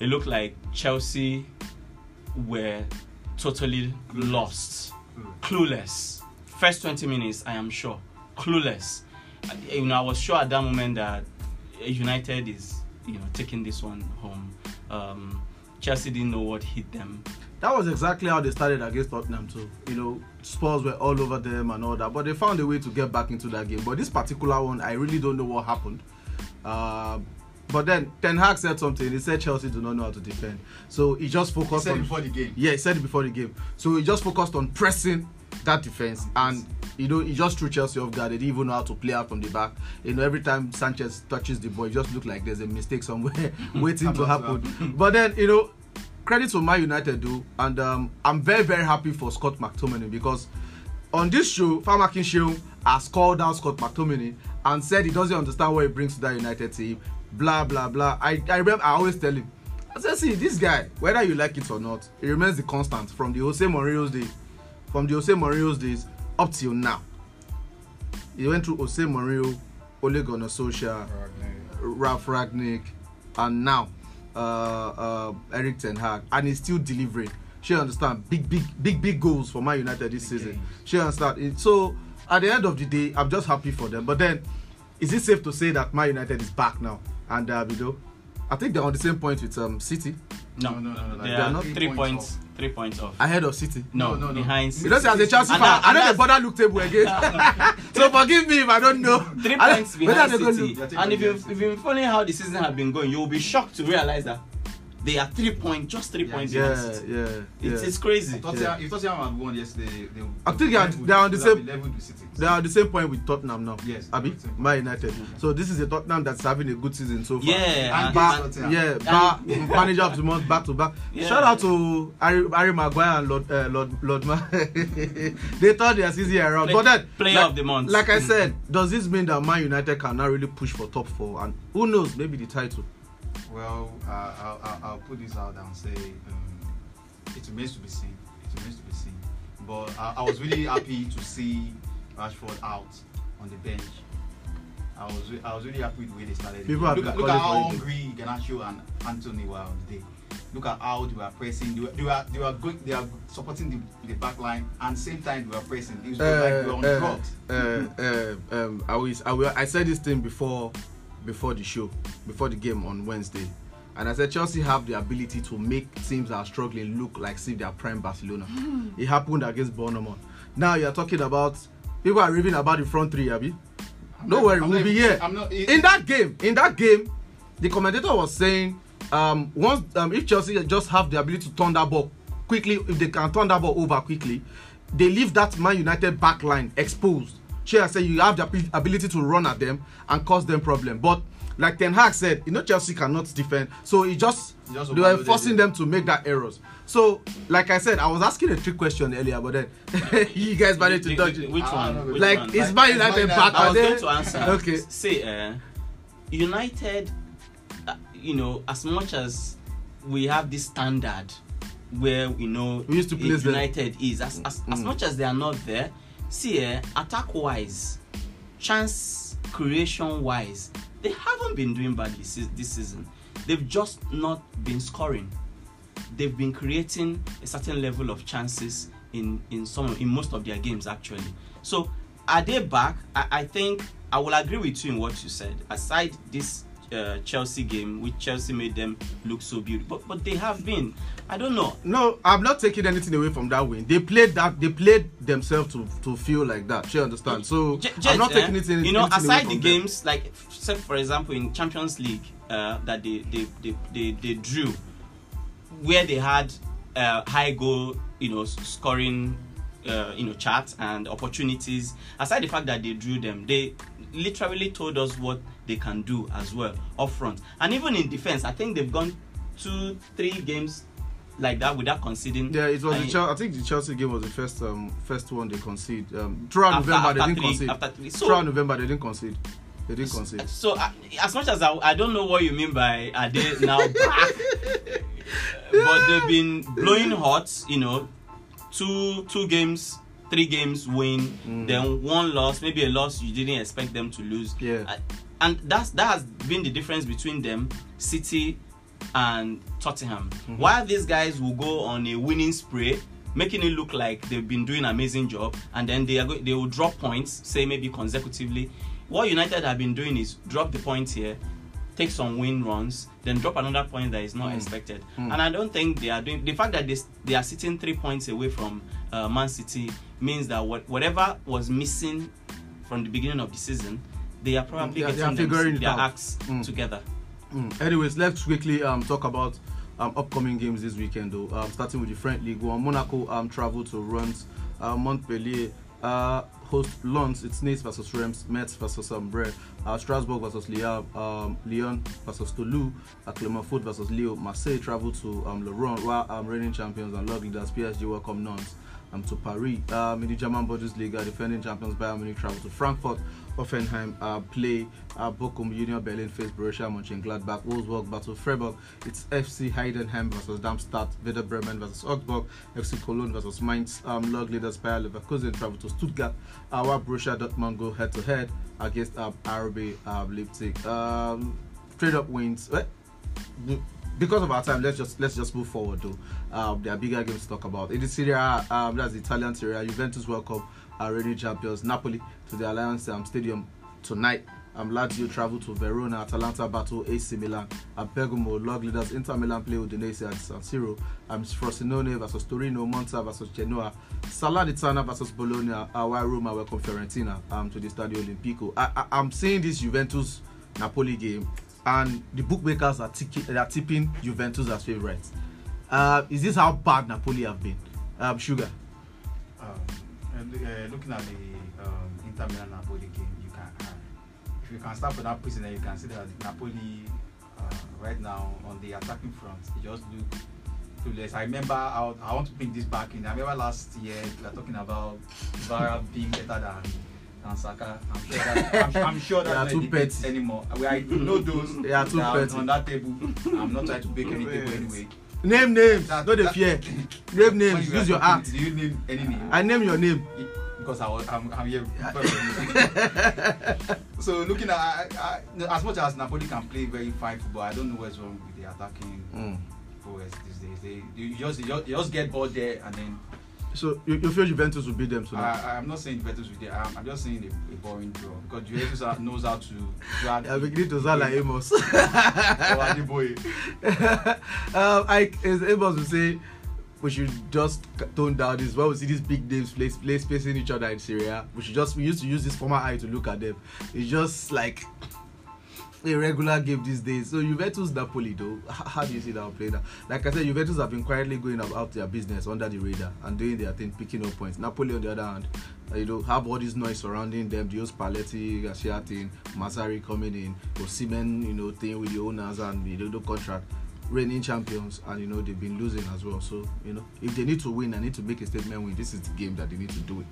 it looked like Chelsea were totally Clueless. lost, clueless. First 20 minutes, I am sure, clueless. You know, I was sure at that moment that United is you know taking this one home. Um, Chelsea didn't know what hit them. That was exactly how they started against Tottenham too. You know, Spurs were all over them and all that, but they found a way to get back into that game. But this particular one, I really don't know what happened. Uh, but then Ten Hag said something. He said Chelsea do not know how to defend, so he just He focused said on. before the game. Yeah, he said it before the game. So he just focused on pressing that defense and you know he just threw Chelsea off guard. They didn't even know how to play out from the back. You know, every time Sanchez touches the ball, it just look like there's a mistake somewhere waiting to happen. but then you know, credit to Man United do, and um, I'm very very happy for Scott McTominay because on this show, Farmer Kinshew has called out Scott McTominay and said he doesn't understand what he brings to that United team. Blah blah blah. I, I remember I always tell him, I said, see, this guy, whether you like it or not, he remains the constant from the Jose Mourinho's days, from the Jose Mourinho's days up till now. He went through Jose Mourinho, Ole Gunnar Solskjaer, Ralph Ragnick, and now uh, uh, Eric Ten Hag, and he's still delivering. She understand big, big, big, big goals for Man United this Big season. games. She understand. It, so at the end of the day, I'm just happy for them. But then, is it safe to say that Man United is back now? And uh, you know, I think they're on the same point with um, City, No, No, no, no, no, They they are are not three three points points, three points off. ahead of City. No, No, no, no. behind. You don't say as a Chelsea fan, I know that's- bother look table again. so forgive me if I don't know. Three don't- points behind City. And if you've, if you've been following how the season has been going, you'll be shocked to realize that they are three points, just three Yeah, points Yeah, yeah, yeah. It's, it's crazy. Tottenham, if Tottenham had won yesterday, they, I think they are- they are on the they same-. They are at the same point with Tottenham now. Yes, Abi, Man United. So this is a Tottenham that's having a good season so far. Yeah, And Ba- yeah, ba- manager of the month back to back. Yeah. Shout out to Harry, Harry Maguire and Lord uh, Lord Lord Ma- They thought their season around, Play- but then player like, of the month. Like I said, does this mean that Man United can now really push for top four? And who knows, maybe the title. Well, uh, I'll, I'll, put this out and say um, it remains to be seen. It remains to be seen. But I, I was really happy to see Rashford out on the bench. I was re- I was really happy with the way they started. People look at, look at how hungry Garnacho and Antony were on the day. Look at how they were pressing. They were they were, they were going. They are supporting the, the back line and same time they were pressing. It was like they were on uh, drugs. uh, uh, um, I was, I will, I said this thing before, before the show, before the game on Wednesday, and I said Chelsea have the ability to make teams that are struggling look like see they are prime Barcelona. it happened against Bournemouth. Now you are talking about people are raving about the front three, Abby. Don't worry, we'll not be here. Not. in that game, in that game, the commentator was saying, um, once um, if Chelsea just have the ability to turn that ball quickly, if they can turn that ball over quickly, they leave that Man United back line exposed. She has said you have the ability to run at them and cause them problem. But like Ten Hag said, you know Chelsea cannot defend, so he just He just they were forcing them to make that errors. So, like I said, I was asking a trick question earlier, but then you guys managed to dodge it. Which one? Which Like, one? is Man United Man back? I was going to answer. Okay. Say, uh, United, uh, you know, as much as we have this standard where we know We used to place them. United is, as, as, as Mm. much as they are not there, see, uh, attack wise, chance creation wise, they haven't been doing badly this season. They've just not been scoring. They've been creating a certain level of chances in in some in most of their games actually. So are they back? I, I think I will agree with you in what you said. Aside this uh, Chelsea game, which Chelsea made them look so beautiful, but but they have been. I don't know. No, I'm not taking anything away from that win. They played that. They played themselves to to feel like that. She understand. So J- I'm not eh, taking anything. You know, anything aside the from them. games, like say for example in Champions League, uh, that they they, they they they drew, where they had uh, high goal, you know, scoring, uh, you know, charts and opportunities. Aside the fact that they drew them, they literally told us what they can do as well up front, and even in defense. I think they've gone two, three games like that without conceding. Yeah, it was. And The I think the Chelsea game was the first um first one they conceded. Um, throughout after- November after they didn't three- concede. after three. So- throughout November they didn't concede. They didn't concede. So, uh, as much as I, I don't know what you mean by are they now back, but they've been blowing hot. You know, two two games, three games win, Mm. then one loss, maybe a loss you didn't expect them to lose. Yeah. And that's that has been the difference between them, City, and Tottenham. Mm-hmm. While these guys will go on a winning spree. Making it look like they've been doing an amazing job, and then they are go- they will drop points, say maybe consecutively. What United have been doing is drop the points here, take some win runs, then drop another point that is not Mm. expected. Mm. And I don't think they are doing the fact that they, they are sitting three points away from uh, Man City means that what, whatever was missing from the beginning of the season, they are probably They are- they are getting figuring their acts Mm. together. Mm. Anyways, let's quickly um, talk about um, upcoming games this weekend, though. Um, starting with the French League One, Monaco um, travel to Reims, uh, Montpellier uh, host Lens. It's Nice versus Reims, Metz versus um, Brest, uh, Strasbourg versus Lyon, um, Lyon versus Toulouse, uh, Clermont-Foot versus Lille, Marseille travel to um, Lorient, while um, reigning champions and log leaders PSG welcome Nantes um, to Paris. Um, in the German Bundesliga, defending champions Bayern Munich travel to Frankfurt. Hoffenheim uh, play uh, Bochum, Union Berlin face Borussia Mönchengladbach, Wolfsburg battle Freiburg. It's FC Heidenheim versus Darmstadt, Werder Bremen versus Augsburg, FC Cologne versus Mainz. Um, log leaders Bayer Leverkusen travel to Stuttgart. While Borussia Dortmund go head to head against uh, RB uh, Leipzig. Um, straight up wins. Eh? Because of our time, let's just let's just move forward though. Um, there are bigger games to talk about. In the Serie A, um, that's the Italian Serie A. Juventus welcome our reigning champions Napoli to the Allianz um, Stadium tonight. Um, Lazio travel to Verona, Atalanta battle AC Milan, and Bergamo log leaders Inter Milan play Udinese at San Siro. Um, Frosinone versus Torino, Monza versus Genoa, Salernitana versus Bologna, uh, Roma welcome Fiorentina um, to the Stadio Olimpico. I, I, I'm seeing this Juventus Napoli game, and the bookmakers are, they are tipping Juventus as favourites. Uh, is this how bad Napoli have been? Um, Sugar. Um, and, uh, looking at the um, Inter Milan Napoli game, you can uh, if you can start with that prisoner, you can see that Napoli uh, right now on the attacking front, it just look clueless. I remember I, I want to bring this back in. I remember last year we were talking about Kvara being better than. Than Saka. I'm sure that I'm, I'm sure They are too petty. anymore. We, I know those They are too that petty. on that table. I'm not trying to break any table anyway. Name names, That- no that- fear. Name names, you use your act. Do you name any name? I name your name. because I was, I'm, I'm here. so looking at I, I, as much as Napoli can play very fine football, I don't know what's wrong with the attacking Mm. these days. They you just you just, you just get bored there and then So you, you feel Juventus will beat them tonight? I, I'm not saying Juventus with it. I'm, I'm just saying a, a boring draw because Juventus are- knows how to drag. I'm beginning to sound like Amos. Oh, Adeboye. um, I, as Amos would say, we should just tone down this. When we see these big names play, play facing each other in Syria, we should just we used to use this former eye to look at them. It's just like a regular game these days. So Juventus Napoli though, how do you see that playing out? Like I said, Juventus have been quietly going about their business under the radar and doing their thing, picking up points. Napoli on the other hand, uh, you know, have all this noise surrounding them, the Spalletti, Garcia thing, Mazzari coming in, Osimhen, you know, thing with the owners and the the contract. Reigning champions, and you know they've been losing as well. So you know, if they need to win, I need to make a statement win. This is the game that they need to do it.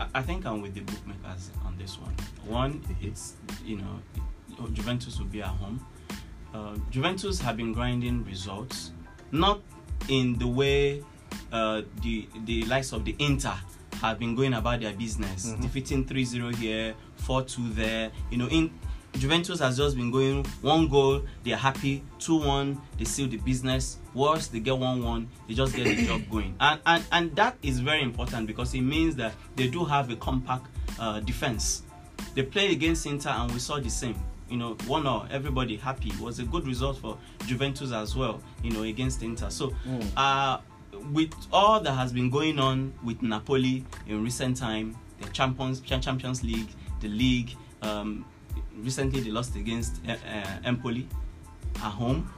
I- I think I'm with the bookmakers on this one. One, it's you know, Juventus will be at home. Uh, Juventus have been grinding results, not in the way uh, the the likes of the Inter have been going about their business, Mhm. defeating 3-0 here, 4-2 there. You know, in Juventus has just been going one goal, they're happy, 2-1, they seal the business. Worse, they get 1-1, they just get the job going. And, and and that is very important because it means that they do have a compact uh, defense. They played against Inter and we saw the same. You know, one or everybody happy. It was a good result for Juventus as well, you know, against Inter. So Mm. uh, with all that has been going on with Napoli in recent time, the Champions Champions League, the league. Um, recently, they lost against uh, uh, Empoli at home.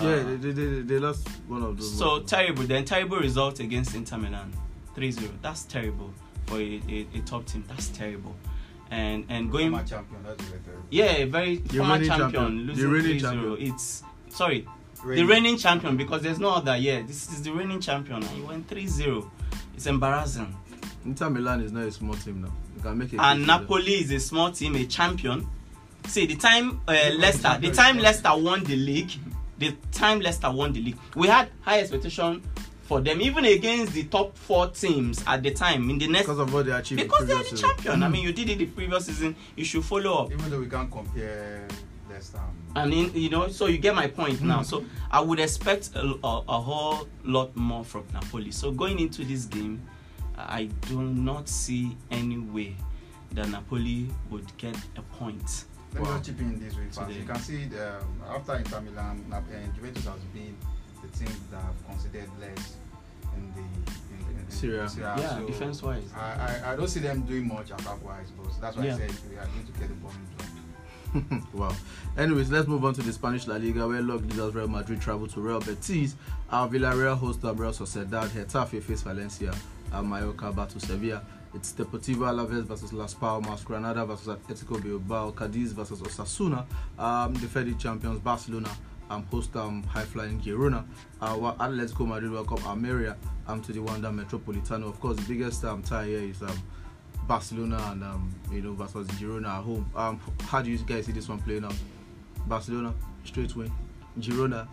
Yeah, Uh, they, they, they, they lost one of those. so terrible. Then terrible result against Inter Milan, 3-0. That's terrible for a, a, a top team. That's terrible. And and going Former champion. That's terrible. yeah, very The former reigning champion, champion. The losing reigning 3-0. champion. It's sorry, the Reigning. reigning champion because there's no other. Yeah, this is the reigning champion, and you went 3-0. It's embarrassing. Inter Milan is not a small team now. You can make it. And Napoli is a small team, a champion. See, the time uh, Leicester, the time Leicester won the league, the time Leicester won the league, we had high expectation for them, even against the top four teams at the time in the next. because of what they achieved. Because they are the champion. I mean, you did it the previous season. You should follow up. Even though we can't compare Leicester. and- I mean, you know, so you get my point Hmm. now. So I would expect a, a, a whole lot more from Napoli. So going into this game, I do not see any way that Napoli would get a point Let me just chip in this week. fast. Today. You can see the, um, after Inter Milan, Juventus has been the team that have considered less in the in, the- in, Serie A. in Serie A. yeah, So defense wise. I, I, I don't see them doing much attack wise, but that's why Yeah. I said we are going to get the ball in wow. Anyways, let's move on to the Spanish La Liga, where log leaders Real Madrid travel to Real Betis. Uh, Villarreal host Real Sociedad. Getafe face Valencia. Uh, Mallorca battle Sevilla. It's Deportivo Alaves versus Las Palmas. Granada versus Atletico Bilbao. Cadiz versus Osasuna. Um, defending champions Barcelona. Um, host um, high flying Girona. Uh, while Atletico Madrid welcome Almeria um, to the Wanda Metropolitano. Of course, the biggest um, tie here is um, Barcelona and um, you know versus Girona at home. Um, how do you guys see this one playing out? Barcelona straight win. Girona.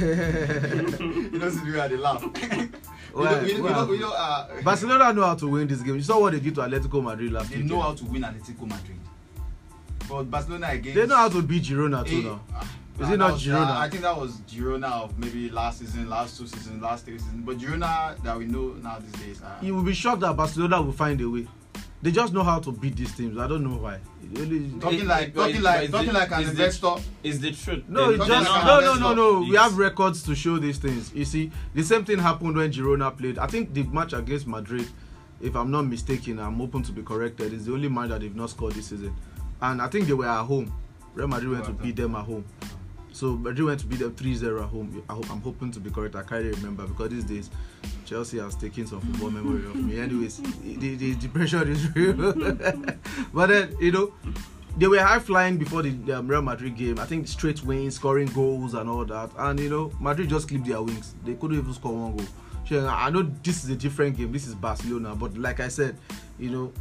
you don't see the way I laugh. we Why? don't, we, don't- we Why? don't, we don't, uh, Barcelona know how to win this game. You saw what they did to Atletico Madrid last they know how to win Atletico Madrid. But Barcelona against They know how to beat Girona too now. Is it not was- Girona? ah, I think that was Girona of maybe last season, last two seasons, last three seasons. But Girona that we know now these days. Uh, You will be shocked that Barcelona will find a way. They just know how to beat these teams. I don't know why. It really- talking It- like it- talking but like it's talking the- like an it's the- investor. It's the truth. No, They- just like no, no, no, no. this. We have records to show these things. You see, the same thing happened when Girona played. I think the match against Madrid, if I'm not mistaken, I'm open to be corrected. Is the only match that they've not scored this season, and I think they were at home. Real Madrid went to beat them at home. So Madrid went to beat them 3-0 at home. I hope, I'm hoping to be correct. I can't remember because these days Chelsea has taken some football memory of me. Anyways, the, the, the pressure is real. but then you know they were high flying before the, um, Real Madrid game. I think straight wins, scoring goals and all that. And you know Madrid just clipped their wings. They couldn't even score one goal. Sure, I know this is a different game. This is Barcelona, but like I said, you know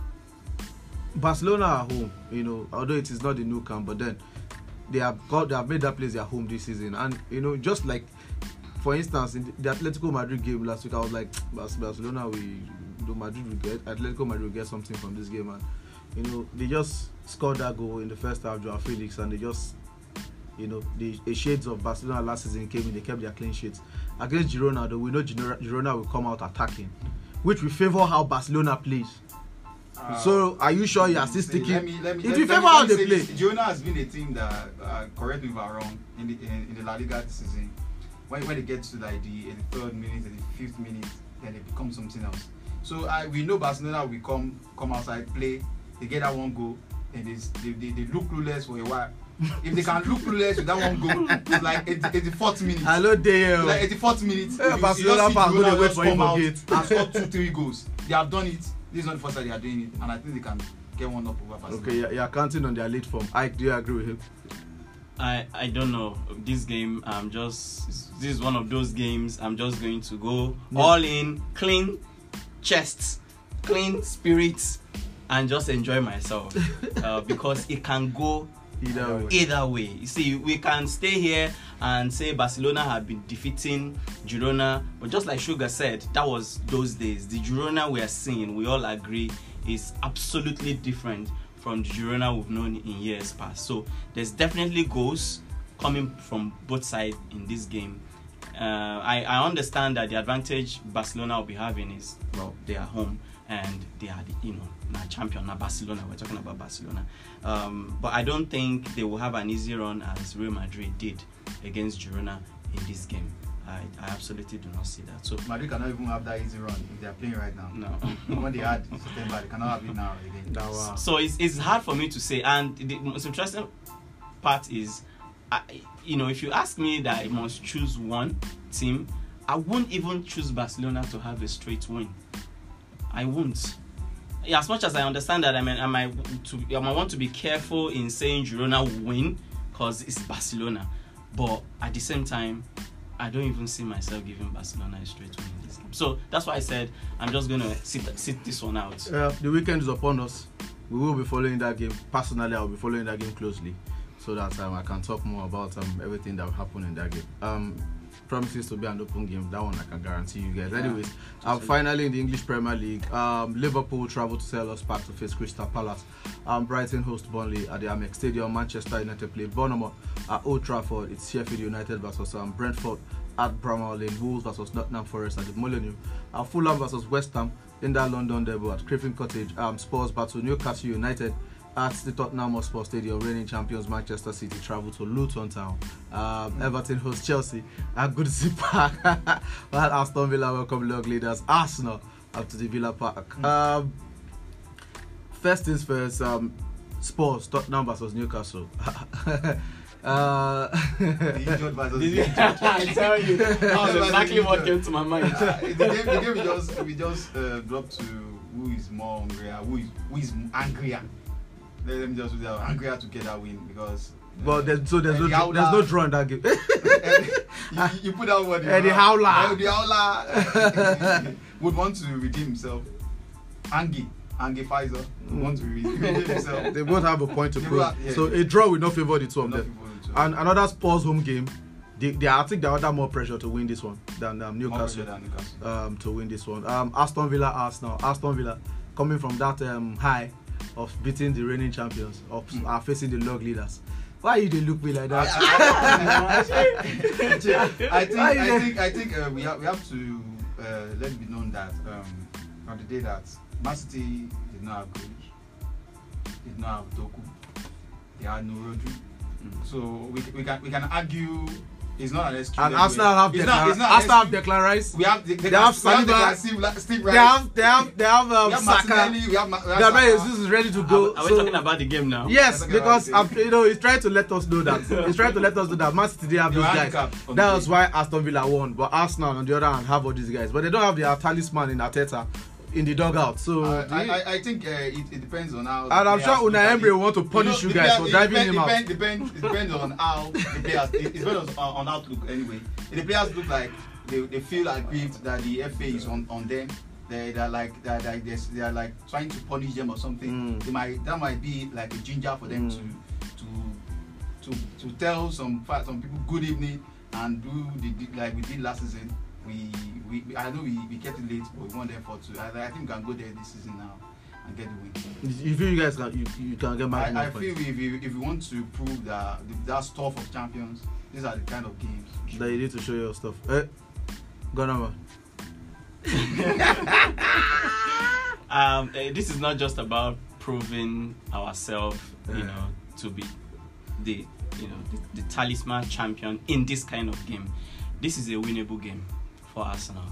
Barcelona at home, you know, although it is not the new camp, but then they have got they have made that place their home this season. And you know, just like for instance, in the Atletico Madrid game last week, I was like, "Bas- Barcelona, we know, Madrid will get Atletico Madrid will get something from this game, and you know, they just scored that goal in the first half, Joao Felix, and they just you know, the, the shades of Barcelona last season came in, they kept their clean sheets. Against Girona, though, we know Girona, will come out attacking, which will favor how Barcelona plays. Uh, so, are you sure you are still sticking? Let me, let me, It favor me- how they play. Girona has been a team that, uh, correct me if I'm wrong, in the in, in the La Liga this season, when, when they get to like the 83rd minute, and the fifth minute, then they become something else. So I we know Barcelona will come come outside, play, they get that one goal, and they, they, they, they look clueless for a while. if they can look clueless with that one goal, it's like 80, 84th minute. Hello there. like 84th minute. Eh, you- Barcelona fans go dey wait for out gate. and score two, three goals. They have done it. This is not the first time they are doing it, and I think they can get one up over Barcelona. Okay, you're, you're counting on their lead form. Ike, do you agree with him? I I don't know this game. I'm just this is one of those games. I'm just going to go Yeah. all in, clean chest, clean spirits, and just enjoy myself uh, because it can go Either way. either way. You see, we can stay here and say Barcelona have been defeating Girona, but just like Sugar said, that was those days. The Girona we are seeing, we all agree, is absolutely different from the Girona we've known in years past. So there's definitely goals coming from both sides in this game. Uh, I, I understand that the advantage Barcelona will be having is well they are home and they are the, you know now champion now Barcelona we're talking about Barcelona um, but I don't think they will have an easy run as Real Madrid did against Girona in this game. I, I absolutely do not see that. So Madrid cannot even have that easy run if they are playing right now. no. When they had September, they cannot have it now again. That was- so it's, it's hard for me to say. And the most interesting part is I, you know if you ask me that I must choose one team I won't even choose Barcelona to have a straight win. I won't. Yeah, as much as I understand that I mean I might to I might want to be careful in saying Girona will win because it's Barcelona but at the same time I don't even see myself giving Barcelona a straight win this game so that's why I said I'm just gonna sit sit this one out Uh, the weekend is upon us. We will be following that game. Personally, I will be following that game closely, so that um, I can talk more about um, everything that will happen in that game. Um, promises to be an open game. That one I can guarantee you guys. Yeah, Anyways, um, finally in the English Premier League, um, Liverpool travel to Selhurst Park to face Crystal Palace. Um, Brighton host Burnley at the Amex Stadium. Manchester United play Bournemouth at Old Trafford. It's Sheffield United versus um, Brentford at Bramall Lane. Wolves versus Nottingham Forest at the Molineux. Uh, Fulham versus West Ham in that London derby at Craven Cottage. Um, Spurs battle Newcastle United at the Tottenham Hotspur Stadium, reigning champions Manchester City travel to Luton Town. Um, Everton host Chelsea at Goodison Park, while Aston Villa welcome league leaders Arsenal up to the Villa Park. Um, first things first, um, Spurs, Tottenham versus Newcastle. uh, The injured versus the injured. I tell you, that was exactly what came to my mind. Uh, the game, the game we just we just uh, dropped to who is more hungrier, who is who is angrier. Let them just do that angrier to get that win because. uh, there's, so there's no, Eddie there's no draw in that game. you, you put that word in Eddie Howler. Eddie Howler would want to redeem himself. Angie, Angie Pfizer would want to redeem himself. they both have a point to prove. yeah. So a draw will not favor the two of them. And another Spurs home game, they, they I think they are under more pressure to win this one than um, Newcastle. than Newcastle. um, to win this one. Um, Aston Villa, Arsenal. Aston Villa coming from that um, high of beating the reigning champions, of Mm. are facing the log leaders. Why you they look me like that? I think I think I think uh, we have we have to uh, let it be known that um, on the day that Man City did not have Grealish, did not have Doku, they had no Rodri. So we, we can we can argue it's not an excuse. and anyway. Arsenal have it's Declan, not, it's not an Arsenal have excuse. Declan Rice. We have they, they, They have we have Saliba. Declan, Steve, La- Steve They Rice. have they have they have um, we have Saka. Martinelli. We have, Ma- we have Gabriel Saka. Jesus is ready to Are, go. are we so- talking about the game now? Yes, We're talking because about the you know he's trying to let us know that he's trying to let us know that Man City didn't have They those were guys. handicapped on the That day. was why Aston Villa won. But Arsenal on the other hand have all these guys, but they don't have their talisman in Arteta in the dugout. So Uh, I, I, I think uh, it, it depends on how. and I'm sure Unai Emery it. want to punish you, know, guys the for driving it him out. depend, Depend, it depends on how the players. It, it depends on, on outlook anyway. If the players look like they, they feel aggrieved that the FA is on, on them. They they're like they're they're, they're like trying to punish them or something. Mm. They might that might be like a ginger for them Mm. to to to to tell some some people good evening and do the, the like we did last season. We, we we- I know we, we kept it late, but we want them for two. I, I think we can go there this season now and get the win. You feel you guys can you, you can get back I, I feel if we, if we want to prove that that stuff of champions, these are the kind of games. that you need to show your stuff. Eh, go number. um, eh, this is not just about proving ourselves, you Yeah. know, to be the you know the, the talisman champion in this kind of game. This is a winnable game for Arsenal.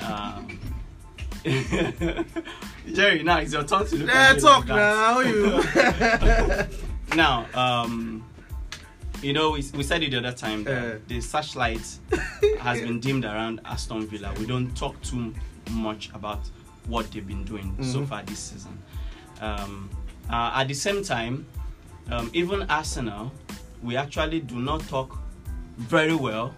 Um, Jerry, now it's your turn to look at me talk like now. You? Now, um, you know, we, we said it the other time that Eh. the searchlight has been dimmed around Aston Villa. We don't talk too much about what they've been doing so Mhm. far this season. Um, uh, at the same time, um, even Arsenal, we actually do not talk very well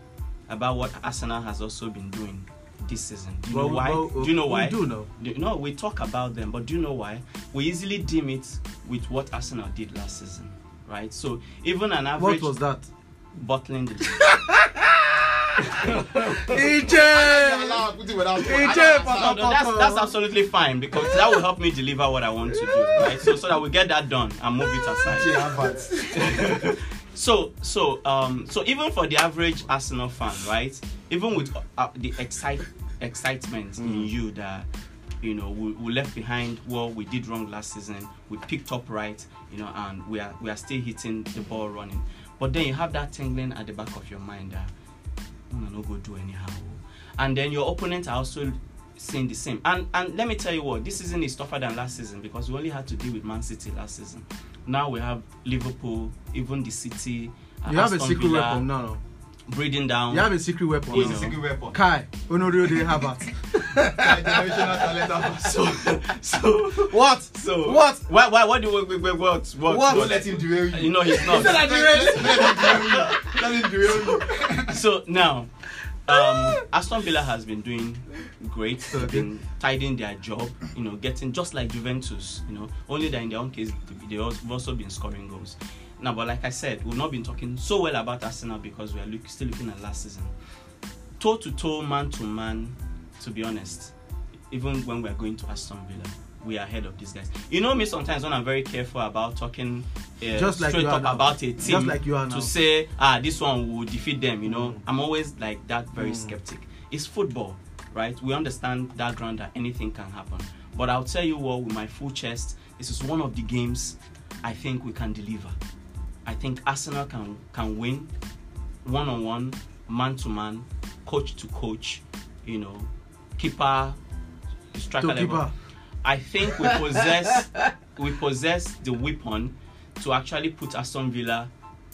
about what Arsenal has also been doing this season. Do you know why? well, do you know why? we do know. Do- No, we talk about them, but do you know why? We easily dim it with what Arsenal did last season, right? So even an average What was that? bottling the league. EJ. Allow- put it without- Hey, I Jeff, don't No, no, that's that's absolutely fine because that will help me deliver what I want to do, right? So so that we get that done and move it aside. So so um so even for the average Arsenal fan, right? Even with uh, the excite excitement in Mm. you that you know we, we left behind what we did wrong last season, we picked up right, you know, and we are we are still hitting the ball running. But then you have that tingling at the back of your mind that "Una no go do anyhow. And then your opponent are also saying the same. And and let me tell you what, this season is tougher than last season because we only had to deal with Man City last season. Now we have Liverpool, even the City. You have a secret Villa weapon now. breathing down. You have a secret weapon You What's now. know. secret weapon? Kai, Honorio de Havertz. Generational talent. so so What? so What? Why why what do we wait, wait, what what What? Don't let him derail you. You know he's not. said I derailed Let him derail you. Let him derail you. so now um Aston Villa has been doing great. They've been tidying their job, you know, getting just like Juventus, you know, only that in their own case they- they've also been scoring goals. Now, but like I said, we've not been talking so well about Arsenal because we are look, still looking at last season. Toe to toe, man to man, to be honest, even when we are going to Aston Villa, we are ahead of these guys. You know me sometimes when I'm very careful about talking uh, Just like straight up now. about a team Just like you are now. to say ah this one will defeat them you know Mm. i'm always like that very Mm. skeptic it's football right we understand that ground that anything can happen but i'll tell you what with my full chest this is one of the games I think we can deliver. I think Arsenal can can win one on one, man to man, coach to coach. You know, keeper, striker To level. keeper. I think we possess we possess the weapon to actually put Aston Villa,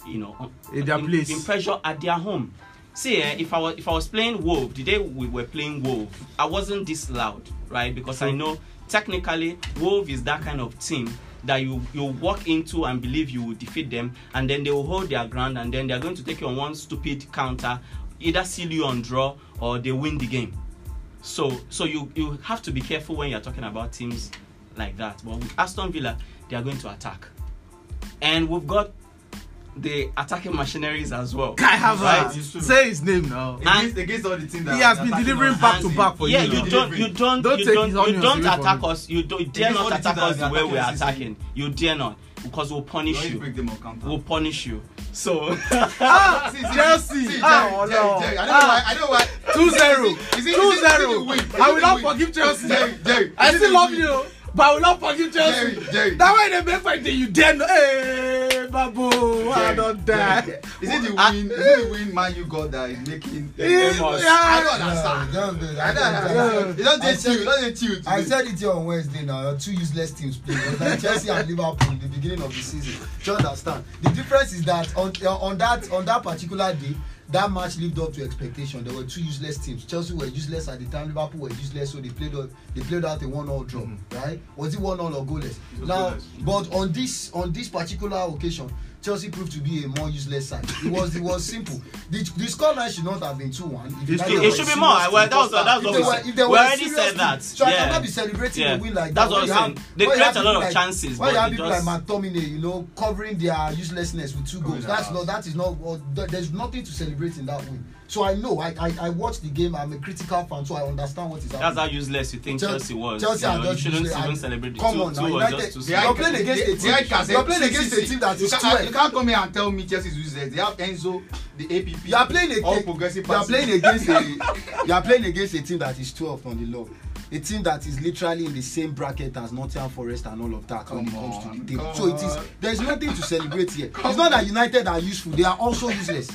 you know, on- In their place. in pressure at their home. See, eh, if I was if I was playing Wolf, the day we were playing Wolf, I wasn't this loud, right? Because I know technically Wolf is that kind of team that you you walk into and believe you will defeat them, and then they will hold their ground, and then they are going to take you on one stupid counter, either seal you on draw or they win the game. So so you you have to be careful when you're talking about teams like that. But with Aston Villa, they are going to attack, and we've got the attacking machineries as well. Kai Havertz. Right? Say his name now. Against, against all the teams that He has been delivering back to back for yeah, you you now. don't, you don't, Don't you don't, you don't attack us. You don't, you dare Against not attack us the are way we're attacking. You dare not, because we'll punish you. break them on counter. We'll punish you. So Ah, See, see, Chelsea. see, Ah, Jerry, oh, no. Jerry, I know Ah. why. I don't know why. 2-0. Is it- is it- 2-0. is it the win? Is I will not forgive Chelsea. Jerry, Jerry, I still love you, but I will not forgive Chelsea. Jerry, Jerry. That way they make fight you dare not. Hey, Babu, I don't die. Jerry. Is it the win? Is it the win man you got that is making? Yeah, Amos. I don't yeah. understand. don't do I that. don't understand. It don't chill. It don't dey chill. I said it here on Wednesday now. Your two useless teams play. It was like Chelsea and Liverpool in the beginning of the season. Do you understand? The difference is that on on that on that particular day, that match lived up to expectation. There were two useless teams. Chelsea were useless at the time. Liverpool were useless, so they played out they played out a one-all draw. Right? Was it one-all or goalless? Now, goalless. but on this on this particular occasion. Chelsea proved to be a more useless side. It was it was simple. The the scoreline should not have been two one. It should- it should be more. Well, that was that was what we were, We already said that. So I Yeah. cannot be celebrating Yeah. a win like That's that. what When I'm saying. They create a lot of like- chances, When you have people just- like McTominay, you know, covering their uselessness with two goals. That's not. That is not. well, th- There's nothing to celebrate in that win. So I know. I I, I watched the game. I'm a critical fan, so I understand what is That's happening. how useless you think Chel- Chelsea was. Chelsea you, are know, you just shouldn't useless. even celebrate the come two. on now, two was United- they are playing against a team- you're playing against a team that is 12. You can't come here and tell me Chelsea is useless. They have Enzo, the APP. You are playing all a, progressive you are playing against a you are playing against a team that is 12th on the log. A team that is literally in the same bracket as Nottingham Forest and all of that when it Come comes to on, the table. come So it is there is nothing to celebrate here. It's not that United are useful; they are also useless.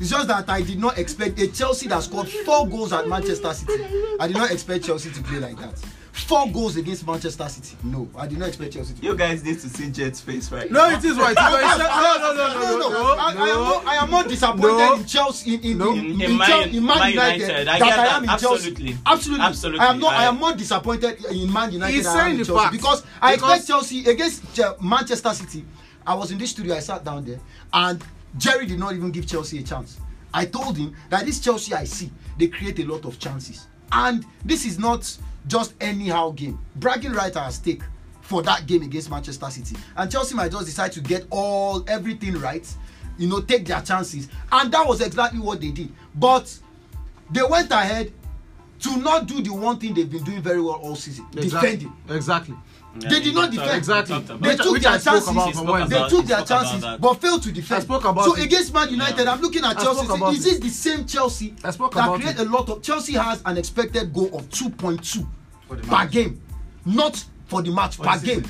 It's just that I did not expect a Chelsea that scored four goals at Manchester City. I did not expect Chelsea to play like that. Four goals against Manchester City. No, I did not expect Chelsea to. You guys need to see Jet's face right No, it is right. No, no, no, no, no, no, no, no, I, I am no. more, I am more disappointed No. in Chelsea in in, No. in, in, In Man- Chel- in Man Man United, United, I that get I that. am in Absolutely. Chelsea. Absolutely, Absolutely. I am not. I, I- am more disappointed in Man United He's than I am saying in the Chelsea facts. because I Because- expect Chelsea against Che- Manchester City. I was in this studio. I sat down there, and Jerry did not even give Chelsea a chance. I told him that this Chelsea I see, they create a lot of chances, and this is not just anyhow game. Bragging right at stake for that game against Manchester City, and Chelsea might just decide to get all everything right, you know, take their chances, and that was exactly what they did. But they went ahead to not do the one thing they've been doing very well all season, Exactly. defending. Exactly. Yeah, They did not defend. Exactly. They Which- took which their chances. They took he their chances but failed to defend. I spoke about so it. against Man United, Yeah. I'm looking at I Chelsea. Is this the same Chelsea I spoke that create a lot of Chelsea has an expected goal of 2.2 For the per game, not for the match per game.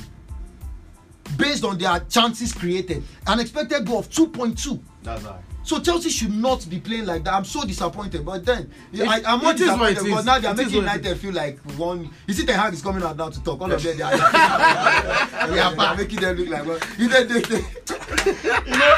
Based on their chances created, an expected goal of 2.2. That's right. So Chelsea should not be playing like that. I'm so disappointed. But then I, I'm more it is what it disappointed is. because now they are It making United feel like one. You see, Ten Hag is coming out now to talk. All of them, they are, they are, they are making them look like one. You know, they, they, You know,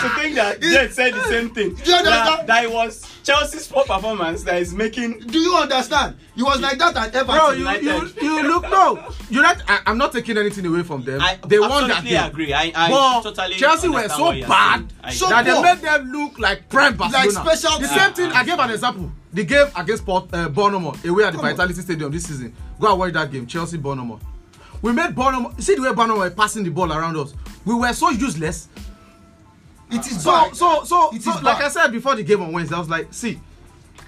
to think that Jet said the same thing. Do you That, understand? that was Chelsea's poor performance that is making. do you understand? He was like that at Everton. Bro, you, you, you look no. United. I, I'm not taking anything away from them. I they won that absolutely game. agree. I, I but totally. Chelsea were so you're bad So that they made them look like prime Barcelona. special the same thing. I gave an example. The game against Port, uh, Bournemouth away at the Come on. Vitality Stadium this season. Go and watch that game. Chelsea Bournemouth. We made Bournemouth. See the way Bournemouth were passing the ball around us. We were so useless. It is So bad. so so, It so is like bad. I said before the game on Wednesday, I was like, see,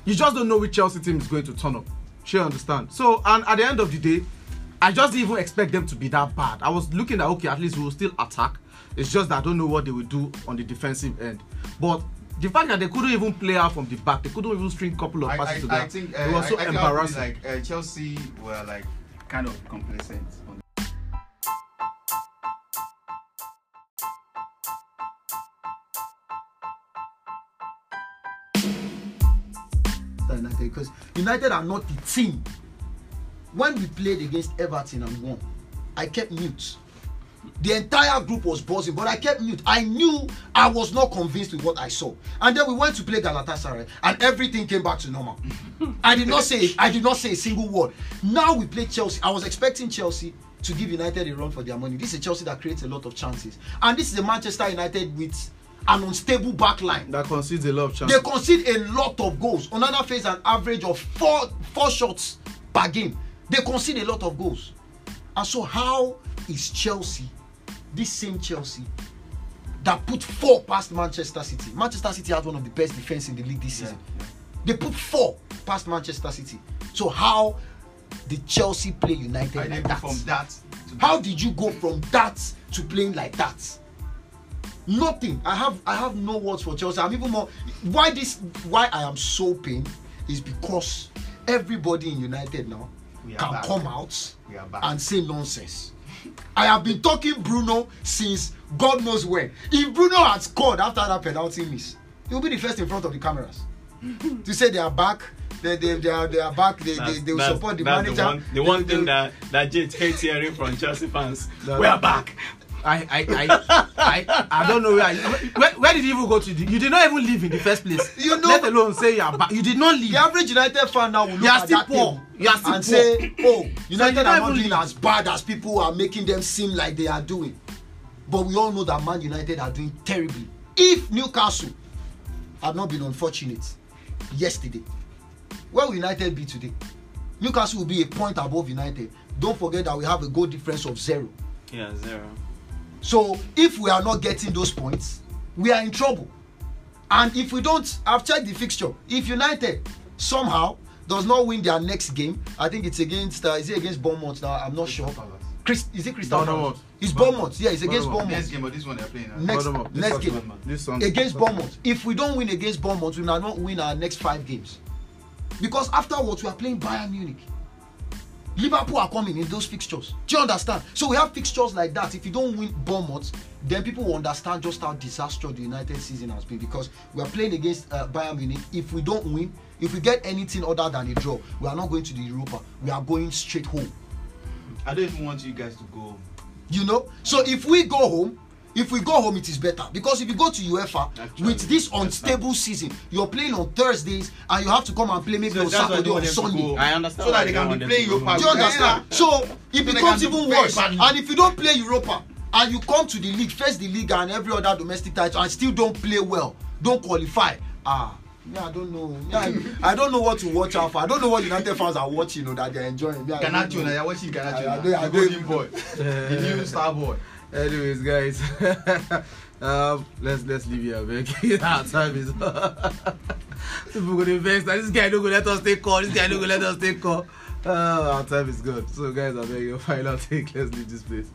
you just don't know which Chelsea team is going to turn up. She understand. So and at the end of the day, I just didn't even expect them to be that bad. I was looking at okay, at least we will still attack. It's just that I don't know what they will do on the defensive end. But the fact that they couldn't even play out from the back, they couldn't even string a couple of I, passes I, I them. think uh, it was so I, I think embarrassing. Like uh, Chelsea were like kind of complacent. United because United are not the team. When we played against Everton and won, I kept mute. The entire group was buzzing, but I kept mute. I knew I was not convinced with what I saw. And then we went to play Galatasaray, and everything came back to normal. I did not say I did not say a single word. Now we play Chelsea. I was expecting Chelsea to give United a run for their money. This is a Chelsea that creates a lot of chances, and this is a Manchester United with an unstable back line. That concedes a lot of chances. They concede a lot of goals. Onana face an average of four four shots per game. They concede a lot of goals. And so how is Chelsea, this same Chelsea, that put four past Manchester City? Manchester City has one of the best defense in the league this season. They put four past Manchester City. So how did Chelsea play United I like that? from that How did you go from that to playing like that? Nothing. I have I have no words for Chelsea. I'm even more why this why I am so pained is because everybody in United now can back. come out We are back. and say nonsense. I have been talking Bruno since God knows when. If Bruno had scored after that penalty miss, he will be the first in front of the cameras to say they are back. They, they, they, are, they are back. They, they, they will support the manager. The one, the one they- thing that that Jade hates hearing from Chelsea fans. We are back. I, I, I, I, I don't know where, where. Where did you even go to? You did not even leave in the first place. You know- Let alone say you are back. You did not leave. The average United fan now will look You are at still that poor. table You are still and poor. say, "Oh, United don't are not doing as bad as people are making them seem like they are doing." But we all know that Man United are doing terribly. If Newcastle had not been unfortunate yesterday, where will United be today? Newcastle will be a point above United. Don't forget that we have a goal difference of zero. Yeah, zero. So if we are not getting those points, we are in trouble. And if we don't, I've checked the fixture. If United somehow does not win their next game, I think it's against uh, is it against Bournemouth now? I'm not sure. Palace. Chris, is it Crystal Bournemouth. Palace? It's Bournemouth. Yeah, it's against Bournemouth. Next game, but this one they're playing. now. Next, Bournemouth. This next one- game This one against Bournemouth. If we don't win against Bournemouth, we will not win our next five games. Because afterwards, we are playing Bayern Munich. Liverpool are coming in those fixtures. Do you understand? So we have fixtures like that. If you don't win Bournemouth, then people will understand just how disastrous the United season has been. Because we are playing against uh, Bayern Munich. If we don't win, if we get anything other than a draw, we are not going to the Europa. We are going straight home. I don't even want you guys to go. You know? So if we go home, if we go home, it is better. Because if you go to UEFA Actually, with this yes, unstable season, you're playing on Thursdays and you have to come and play maybe So on Saturday they or Sunday. I understand. So that they can be playing Europa Do you understand? So it they becomes even worse. badly. And if you don't play Europa and you come to the league, face the league and every other domestic title and still don't play well, don't qualify, ah. Yeah, I don't know. Yeah, I, I don't know what to watch out for. I don't know what United fans are watching or that they're enjoying. Yeah, I don't Ganacho, know. now you're watching Ganacho. I The golden boy, the new star boy. Anyways, guys, um, let's let's leave here, man. Our time is. People gonna invest. This guy don't go let us take call. This guy don't go let us take call. Uh, our time is good. So, guys, I beg your final take. Let's leave this place.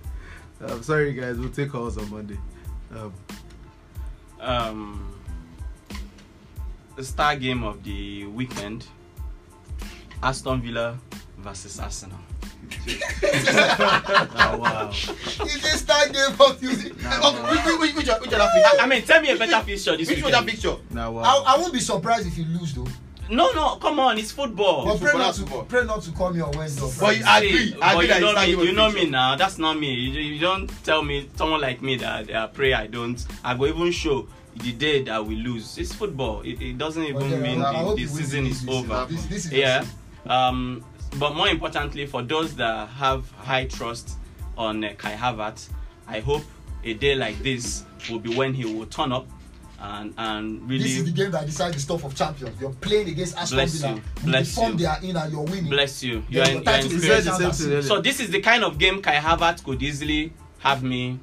Um, sorry, guys. We'll take calls on Monday. Um, um, the star game of the weekend Aston Villa versus Arsenal. Oh, wow. It's a star game of music. Oh, which, which, which, which, which other I, picture? I mean, tell me a better fixture this Which weekend. other picture? now, wow. I, I won't be surprised if you lose though. No, no, come on, it's football. But pray football, not to football. pray not to call me on Wednesday. But you- I See, agree, I but agree you that know it's not me. You know me now. That's not me. You, you don't tell me someone like me that I pray I don't. I go even show the day that we lose. It's football. It, it doesn't even Okay, mean I- I the, the season this is over. This- this is yeah. Um, but more importantly, for those that have high trust on uh, Kai Havertz, I hope a day like this will be when he will turn up and and really This is the game that decides the stuff of champions. You're playing against Aston Bless Villa. you. Bless the form you. they are in and you're winning. bless you. You are your in, you are in is He great said the same thing. earlier. So this is the kind of game Kai Havertz could easily have me.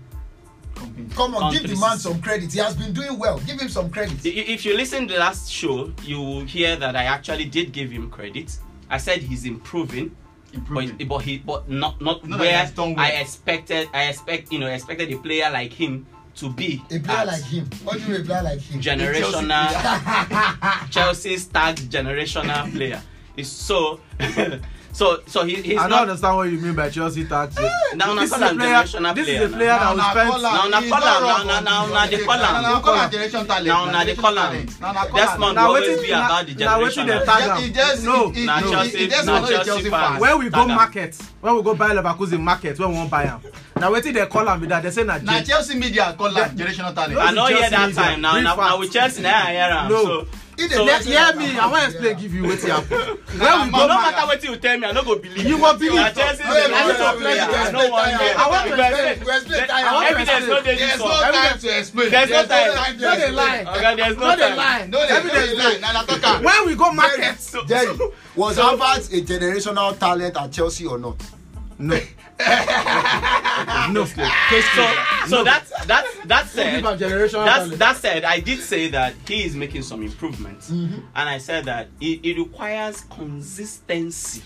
Come on, give the man some credit. He has been doing well. Give him some credit. If you listen to the last show, you will hear that I actually did give him credit. I said he's improving, Improving. but but he but not not Not where. I expected. I expect you know expected a player like him to be. A player like him. What do you mean a player like him? generational Chelsea start generational player. It's so So so he, he's I don't not. understand what you mean by Chelsea tax. Now, now this is call a am player. generational This is player a player that was spent. Now, na call am, now, now, now, they call am. Now, call am generation talent. Now, now, they call am. talent. Now, now, call Let's am. not Now, always wetin- be na- about the na wetin generation. they of- tag He am. just- he just- No, he- he- na he- Chelsea- he just na know the Chelsea Chelsea fans. fans. when we go Tag am. market when we go buy leverkusen market when we wan buy am na wetin dem call am be that dem say na na j chelsea media call Yeah. am generational talent. I know hear Chelsea that media. time now. Real Now, now facts. with Chelsea, now I hear am. No. So, If so they hear let hear me i wan explain give you wetin happen when we no go matter market wetin you tell me, I no go believe. You go believe. Na Chelsea Wait, is the wait, best wait, player. wait, I no wan wait, hear. wait, I want You to go explain. explain. We explain Let- time. I want to Evidence no dey There's this no one. time to explain. There's no time. to no dey explain. lie Okay, there's no no dey time. lie No dey evidence no dey lie. Na na talk am. when we go market Jerry, was Havertz a generational talent at Chelsea or not? No. No. So, so that's that that said, Give am generational That's, that said, I did say that he is making some improvements, Mm-hmm. and I said that it, it requires consistency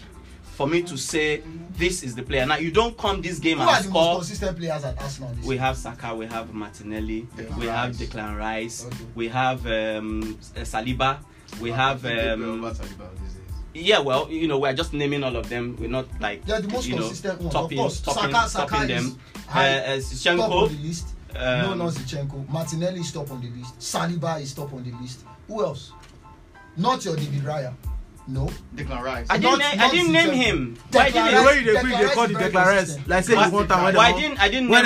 for me to say this is the player. Now you don't come this game Who and are the most score. consistent players at Arsenal We have Saka, we have Martinelli, we have Declan Rice, Okay. we have um, Saliba, we have um, Yeah. Well, you know, we're just naming all of them. We're not like They're the most you know, consistent ones. topping, of course, topping, Saka, Saka topping is them. high, Uh, uh, top on the list. no, um, not Zichenko. Martinelli is top on the list. Saliba is top on the list. Who else? Not your David Raya. No. Declan Rice. I didn't, Not- na- I didn't name him. Why Declan didn't the way you Declan Rice dey call the declarers consistent. like say you want I dem didn't. I didn't name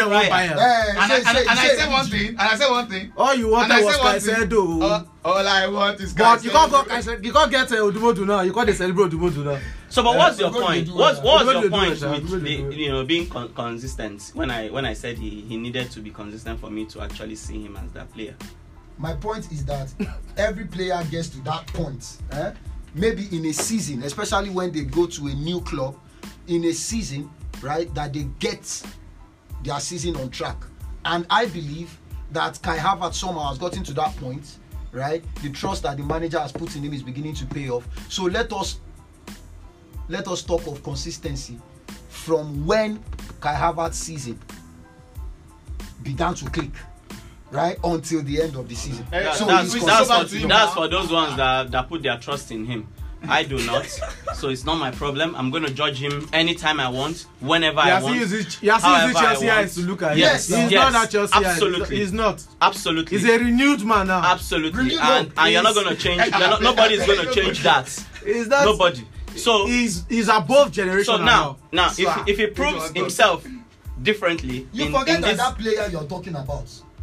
Eh, and I, say- and, I- say- and I say one thing, and I say one thing. all you And wanted I was say one thing. Caicedo Uh, all I want is but you Caicedo. con go Caicedo you con get uh, Odumodu now you con dey celebrate Odumodu now So, but Eh, what's your point? they What's what's your they point with the they you know being con- consistent? When I when I said he he needed to be consistent for me to actually see him as that player. My point is that every player gets to that point. Eh? Maybe in a season, especially when they go to a new club, in a season, right, that they get their season on track. And I believe that Kai Havertz somehow has gotten to that point, right? The trust that the manager has put in him is beginning to pay off. So let us let us talk of consistency from when Kai Havertz season began to click, right, until the end of the season. That- so that's, he's that's, for, that's for those ones that, that put their trust in him. I do not, so it's not my problem. I'm going to judge him anytime I want, whenever you I are still want. using you are still however using I Chelsea want. eyes to look at Yes, him he's yes, not that Chelsea absolutely. he's not Absolutely, he's a renewed man now absolutely, Really? and, and you're not going to change. You're not, nobody's going to change that. Is that. Nobody. So he's he's above generation so now, now if if he proves himself differently You in, forget in that this, that player you're talking about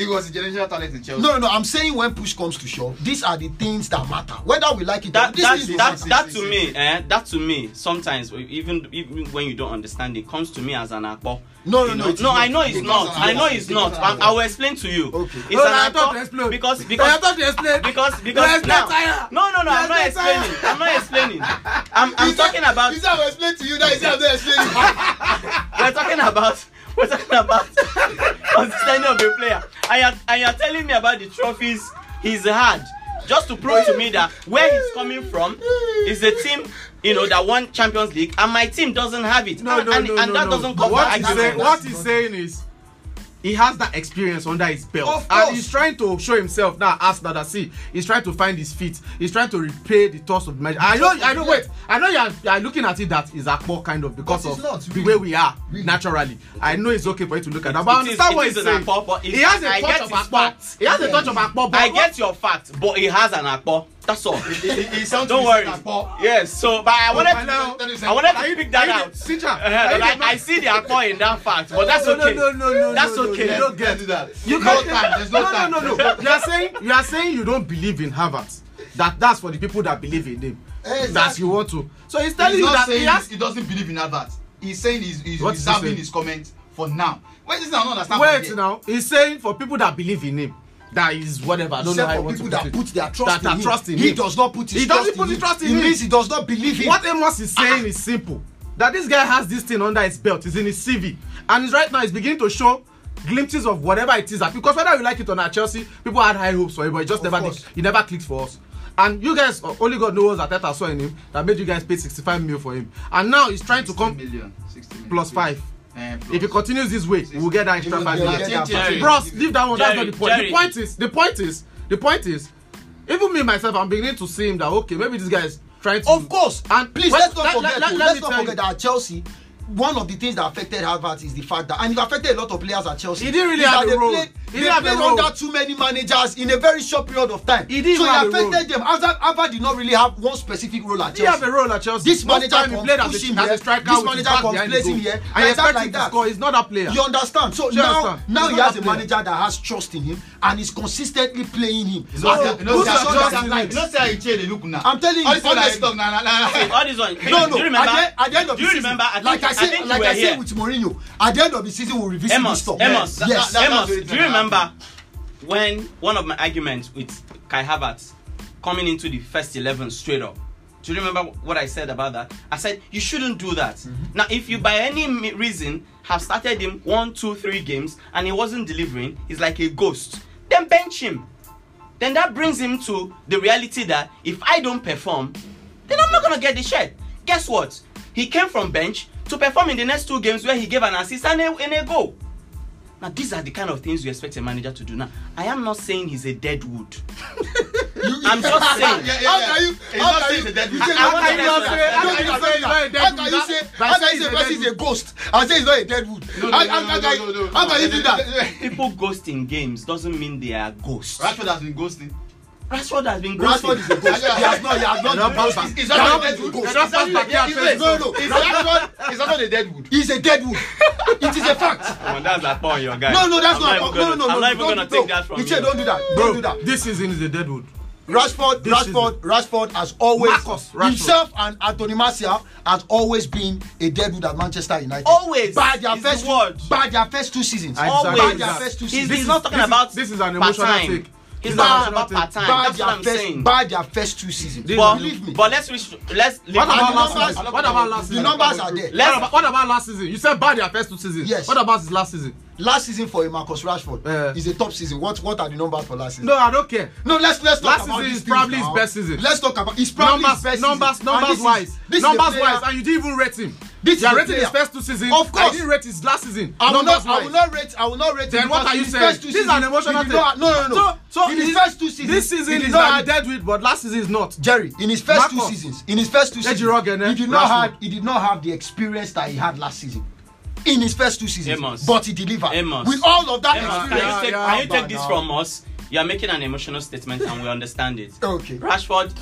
it was a generational talent in Chelsea. No, no, I'm saying when push comes to shove, these are the things that matter. Whether we like it or that not, these that will that, matter. that to me eh, that to me sometimes even even when you don't understand it comes to me as an akpo No, no, You no, know? no not. i know it's not i know it's not I, will explain to you Okay. it's no, an I thought to akpo explain. because because explain. because because now no no no i'm not explaining i'm not explaining i'm i'm talking about This I explain to you that is I'm not explaining. we're talking about we're talking about? Consistency of a player? And you're, and you're telling me about the trophies he's had. Just to prove to me that where he's coming from is a team you know that won champions league and my team doesn't have it. No and, no and, no and no that no doesn't cover what he's saying what he's saying is he has that experience under his belt Of and course. he's trying to show himself now as that see he's trying to find his feet he's trying to repay the toss of the match i know i know wait i know you're, you're looking at it that is akpo kind of because of not, the really. way we are Really. naturally i know it's okay for you to look at that but i It is- understand it what is he's saying akpo, but he has a I touch of akpo facts. he has a touch of akpo but I get your fact, but he has an akpo. That's all. He- he- he sounds Don't worry. Yes. So, but I wanted Hello. to, I wanted to pick that out. teacher Uh, like, I see the akpo in that fact, but that's no, no, okay. no, no, no, That's no, no, okay. you don't get that. You no can't- time. There's no, no, time. no, no, no. You are saying you are saying you don't believe in Havertz. That that's for the people that believe in him. Exactly. That you want to. So he's telling He's you that he has. he doesn't believe in Havertz. He's saying he's, he's What is he reserving his comment for now. Wait, this is don't understand. Wait now. He's saying for people that believe in him. that is whatever. I don't Except know how I want to that put their trust that in, trust in him. He does not put his he trust doesn't put his trust in him. He does not believe him. What Amos is saying is simple. That this guy has this thing under his belt, it's in his CV. And right now he's beginning to show glimpses of whatever it is because whether you like it or not, Chelsea, people had high hopes for him, but it just of never did, it never clicked for us. And you guys, uh, only God knows that Teta saw in him that made you guys pay 65 mil for him. And now he's trying to come million, 60 million, plus 5. Um, if he continues this way, we will get that extra five million. Bros, leave that one. Jerry, That's not the point. Jerry. The point is, the point is, the point is, even me myself, I'm beginning to see him that okay, maybe this guy is trying to. Of course, and please let's not forget. Let's not forget that Chelsea One of the things that affected Havertz is the fact that, and it affected a lot of players at Chelsea. He didn't really have that a role. Played, He they didn't have a played role. under too many managers in a very short period of time. He didn't so have it a role. affected them. Hazard, Hazard did not really have one specific role at Chelsea. He have Chelsea. a role at Chelsea. This Most manager time he comes, played as push a, him as here. a striker This manager back comes, behind plays the him goal. here, And you like that, expect like him that. score. He's not a player. You understand? So Do now, understand? now he has a player. manager that has trust in him and is consistently playing him. You know, At say- the you know, say- position you know, that say- he likes. you know, say how he change dey look now. I'm telling you, All this na- all this one. No, no. Do you remember? At the, at the end of the you season, remember? I think, like I I said, like I said with Mourinho, at the end of the season we'll revisit this stuff. Amos, That- yes. that- Amos, do you remember when one of my arguments with Kai Havertz coming into the first 11 straight up? Do you remember what I said about that? I said you shouldn't do that. Mm-hmm. Now, if you by any reason have started him one, two, three games and he wasn't delivering, he's like a ghost. Then bench him. Then that brings him to the reality that if I don't perform, then I'm not gonna get the shirt. Guess what? He came from bench to perform in the next two games where he gave an assist and a, and a goal. Now these are the kind of things you expect a manager to do. Now I am not saying he's a dead wood. I'm just saying. Yeah, yeah, How yeah. can you? He's How can you? he's dead I- How I can you say? How how can you say How can you say? wood? How can you say he's a is ghost and say he's not a dead wood? No, no, How no, how- no, how no, no, no. how can you do that? People ghost in games doesn't mean they are ghosts. Rashford has been ghosting. Rashford has been good. Rashford is a ghost. He has not. He has not. Not been ghosted. bad. He's He has not not a dead been wood. ghosted. Not bad, Yeah, yeah, wait, no, no. He's Rashford. He's not a dead wood. He's a dead wood. It is a fact. Come on, that's like on your guy. No, no, that's I'm not. even No, gonna- no, no. I'm not even gonna take that from Iche, you. don't do that. Don't do that. this season is a dead wood. Rashford, This Rashford, Rashford has always Marcus Rashford. himself and Anthony Martial has always been a deadwood at Manchester United. Always. by their Is the first word. by their first two seasons. Always. By their first two He's, seasons. This he's is- not talking this is- about this is an emotional take. He's This not is talking about part time. by That's what I'm first saying. by their first two seasons. But, Believe me. but let's reach, let's What it- about last season? What about last the numbers are there. What about, what about last season? You said bad their first two seasons. Yes. What about his last season? Last season for Marcus Rashford Eh. is a top season. What what are the numbers for last season? No, I don't care. No, let's let's talk Last about season is probably his best season. Let's talk about it's probably numbers, his best numbers, season. Numbers this is- wise, this numbers player- wise, and you didn't even rate him. This is you are rating his player- first two seasons. Of course. I didn't rate his last season. I will numbers not. I will wise. not rate. I will not rate. Then what are you in his saying? This is an emotional thing. No, no, no. So, so in his first two seasons, this season is not dead with, but last season is not. Jerry, in his first two seasons, in his first two seasons, he did not have he did not have the experience that he had last season. In his first two seasons, Amos. but he delivered Amos. with all of that Emma, can experience. you take, yeah, can you take this from us? You are making an emotional statement and we understand it. Okay. Rashford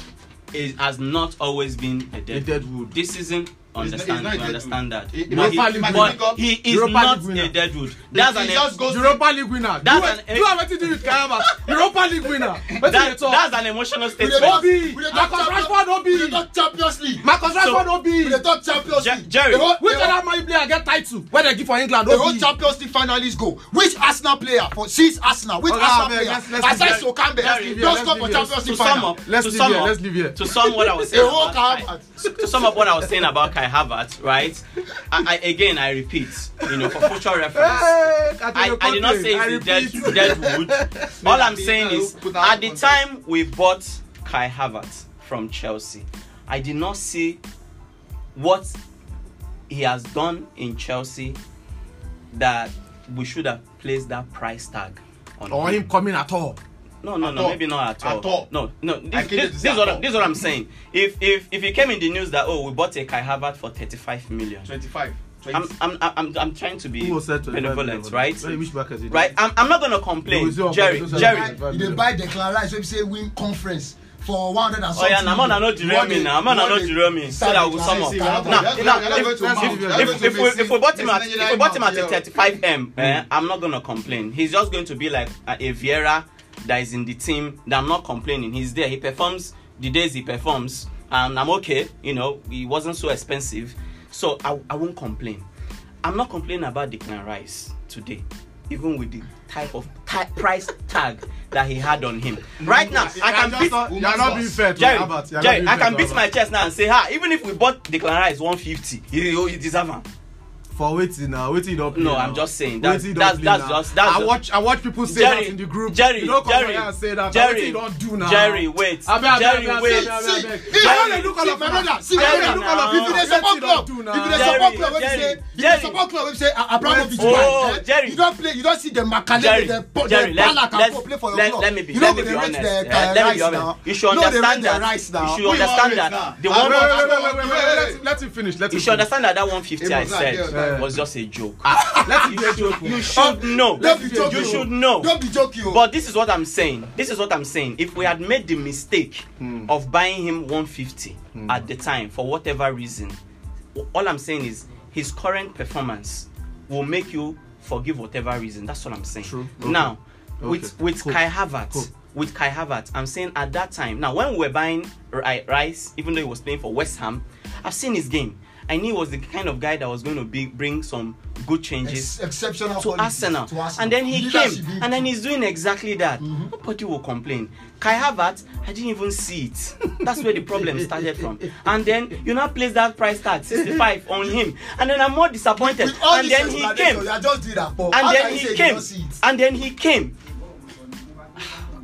is, has not always been a dead, A dead wood. This season, He's understand, not- we he's not a dead understand that. He- he but he, might but up he is Europa not League winner. a dead wood. That's He an just goes Europa League winner. That's an- it- do what you do with Kayama. Europa League winner. That, that's an emotional statement. Obi. we dey talk Marcus Rashford no be. we talk Champions League. Marcus Rashford no be. We talk Champions League. Jerry, Which other man player get title wey dem give for England the whole? Champions League finalists go. Which Arsenal player for since Arsenal? Which Arsenal player? Aside leave So Campbell, Let's leave here, don't leave for. Champions to League final. up, to sum up, let's leave here. To sum what I was saying about Havertz. to sum up what I was saying about Kai Havertz, right? I, I again I repeat, you know, for future reference. I, I did not say it's dead, repeat. dead wood. All I'm saying is, at the time we bought Kai Havertz from Chelsea, I did not see what he has done in Chelsea that we should have placed that price tag on Or him coming at all. No, no, At no, all. maybe not at all. At all. No, no. I This, this, this, is what, all. this is what I'm saying. If if if it came in the news that oh we bought a Kai Havertz for 35 million, 25. 20. I'm I'm I'm, I'm trying to be Who said 25 benevolent, right? Hey, which bracket is it? Right. I'm, I'm not gonna complain, it's your Jerry. Jerry. it's your He dey buy Declan Rice wey be say win conference for one hundred and Oh yeah, something man, I know million. derail me One now. Man, I day- know one day derail me. So start that we Declan sum up. Now, Now, if- if- to let's mouth. leave it. Now, if, go if, to we, if we bought him at if we bought him at 35 m, eh, I'm not gonna complain. He's just going to be like a, a Vieira that is in the team. That I'm not complaining. He's there. He performs the days he performs, and I'm okay. You know, he wasn't so expensive, so I, I won't complain. I'm not complaining about Declan Rice today, even with the type of ti- price tag that he had on him. Right now, I can beat. not- You're not being fair to Jerry, not Jerry, I can beat my chest now and say, ha, even if we bought Declan Rice 150, he, he deserve him. For waiting now, waiting don't play. No, now. I'm just saying that- Wetin that's- that's now. just- that's I watch I watch people say Jerry, that in the group. Jerry, you don't come Jerry, and say that. Jerry, Wetin you don't do now. Jerry, wait. Abeg, abeg, Jerry, abeg, wait. abeg, See, abeg. I Jerry, don't look all of my brother, see, I my don't look all of now. if you dey Wetin support club don do if you dey Jerry, support club wey be say if you dey Jerry. support club wey be say ah, abramovich Oh, buy eh, Jerry. you don play you don see dem Makelele Jerry, dem Jerry, dem let, Ballack and let, go play for your club let me be, you let no me go be dey rate honest. the eh, uh, let me rice be honest. now You should understand that. You should understand that the one. Wait, wait, wait, wait, wait, wait, wait, wait. let- Let him finish. Let You should understand that that 150 I It was like, said yeah. was just a joke. Let him You should, joke. you should know. Don't be joking You o. should know. don't be joking. But this is what I'm saying. This is what I'm saying. If we had made the mistake Hmm. of buying him 150 at the time for whatever reason, all I'm saying is his current performance will make you forgive whatever reason. That's what I'm saying. True. Okay. Now, Okay. with with Cool. Kai Havertz, Cool. with Kai Havertz, I'm saying at that time. Now, when we were buying Ri- Rice, even though he was playing for West Ham, I've seen his game. I knew he was the kind of guy that was going to be bring some good changes Ex- exceptional to Arsenal. to Arsenal. And then he Leadership came, and then he's doing exactly that. Nobody will complain. Kai Havertz, I didn't even see it. That's where the problem started from. And then you now place that price tag 65 on him, and then I'm more disappointed. with all And then he came, you are just doing that and then can you say he came, don't see it. and then he came.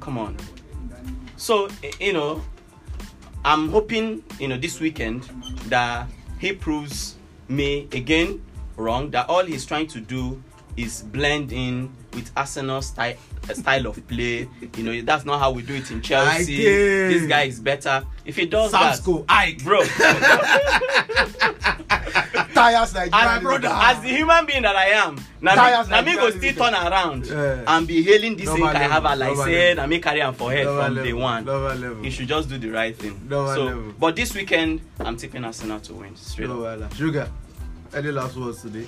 Come on. So eh, you know, I'm hoping you know this weekend that he proves me again wrong. That all he's trying to do is blend in with Arsenal style style of play. You know, that's not how we do it in Chelsea. I. This guy is better. If he does Ike. that, bro. tires Nigeria as, brother as the human being that I am, na Tires me, na me Nigeria go still turn around Yeah. and be hailing this Normal thing I have level, like say level. na me carry am for head from level, day one. level. You should just do the right thing. So, level. but this weekend, I'm tipping Arsenal to win straight up. Sugar. Any last words today?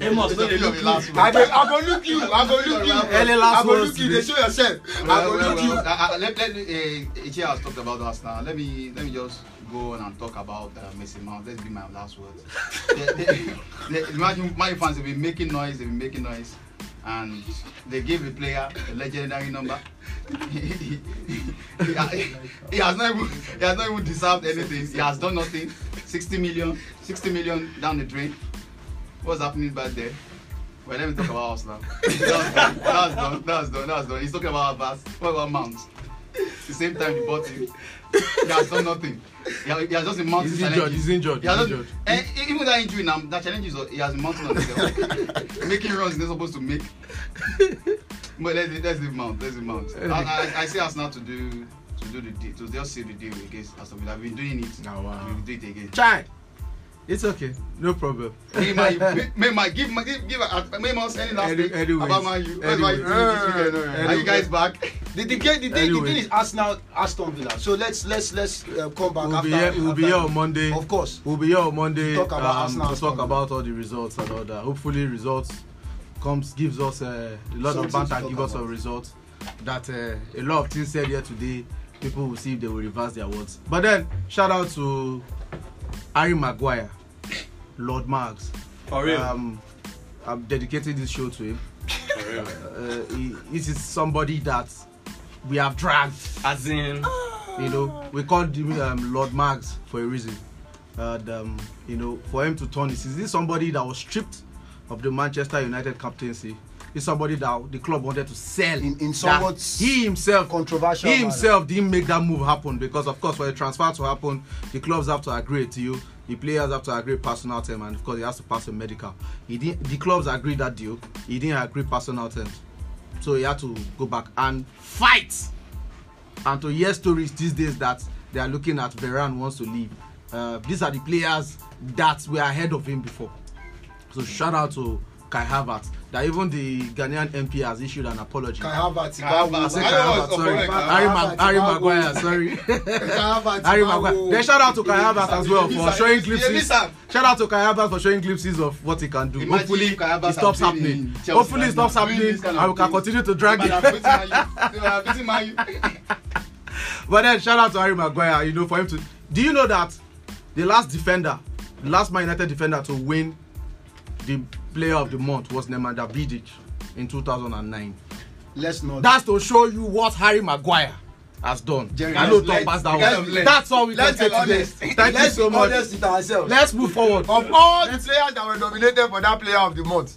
Amos, no, they look you. I go I go look you I go look you Early last I go look you today. show yourself I Well, go well, look you. well, uh, uh, let, let, uh, Ichi has talked about us now. Let me let me just go on and talk about uh, Messi Mount. Let's be my last words. the, the, the, imagine my fans have been making noise, they've been making noise, and they gave the player a legendary number. he, he, he, he has not even he has not even deserved anything. He has done nothing. 60 million, 60 million down the drain. What's happening back there? Well, let me talk about us now. That's done. That's done. That's done. That's done. He's talking about Abbas. What about Mount? The same time you bought him, he has done nothing. He has, he has just been mounting He's injured. challenges. He's injured. He has He's just, injured. eh, even that injury now, that challenge is he has been mounting on himself, making runs he's not supposed to make. But let's let's leave Mount. Let's leave Mount. I, I, I see us now to do to do the deal to just save the deal against Aston Villa. I've been doing it. Oh, wow. We'll do it again. Chai. It's okay. No problem. Hey, man, may, may, give, my- give, give, uh, may us any last Any- thing anyways, about Man U. What are you doing anyways. this weekend? Are you guys back? The, the, game- the, thing, the Anyway. thing is Arsenal Aston Villa so let's let's let's uh, come back We'll after be here. We'll be here on Monday. of course We'll be here on Monday To talk about um, Arsenal to talk about all the results and all that. Hopefully, results comes gives us uh, a lot Something of to banter, talk give us about. some results that uh, a lot of things said here today. People will see if they will reverse their words. But then, shout out to Harry Maguire, Lord Marks. For real. Um, I'm dedicating this show to him. For real. Uh, he, this is somebody that we have dragged As in, you know we called him um, lord mags for a reason and um, you know for him to turn this is this somebody that was stripped of the manchester united captaincy is somebody that the club wanted to sell In- in somewhat he himself controversial he manner. himself didn't make that move happen because of course for a transfer to happen the clubs have to agree to you the players have to agree personal term and of course he has to pass a medical he didn't the clubs agreed that deal he didn't agree personal terms so he had to go back and fight and to hear stories these days that they are looking at Varane wants to leave. Uh, these are the players that were ahead of him before. So shout out to Kai Havertz. That even the Ghanaian MP has issued an apology. Kai Havertz Kai Havertz. Sorry. Kai Harry. Maguire, sorry. Harry. Maguire. Then shout out to Kai Havertz as well for showing glimpses. Shout out to Kai Havertz for showing glimpses of what he can do. Imagine Hopefully it stops happening. Hopefully it stops happening and we can continue to drag it. But then shout out to Harry Maguire, you know, for him to. Do you know that the last defender, the last Man United defender to win the Player of the Month was Nemanja Vidic in 2009. let's not That's to show you what Harry Maguire has done. Jerry, I know let's- Tom pass that let's- one. let's- That's all we can let's say be honest today. Thank you let's so be much. honest with ourselves Let's move forward. of all the players that were nominated for that player of the month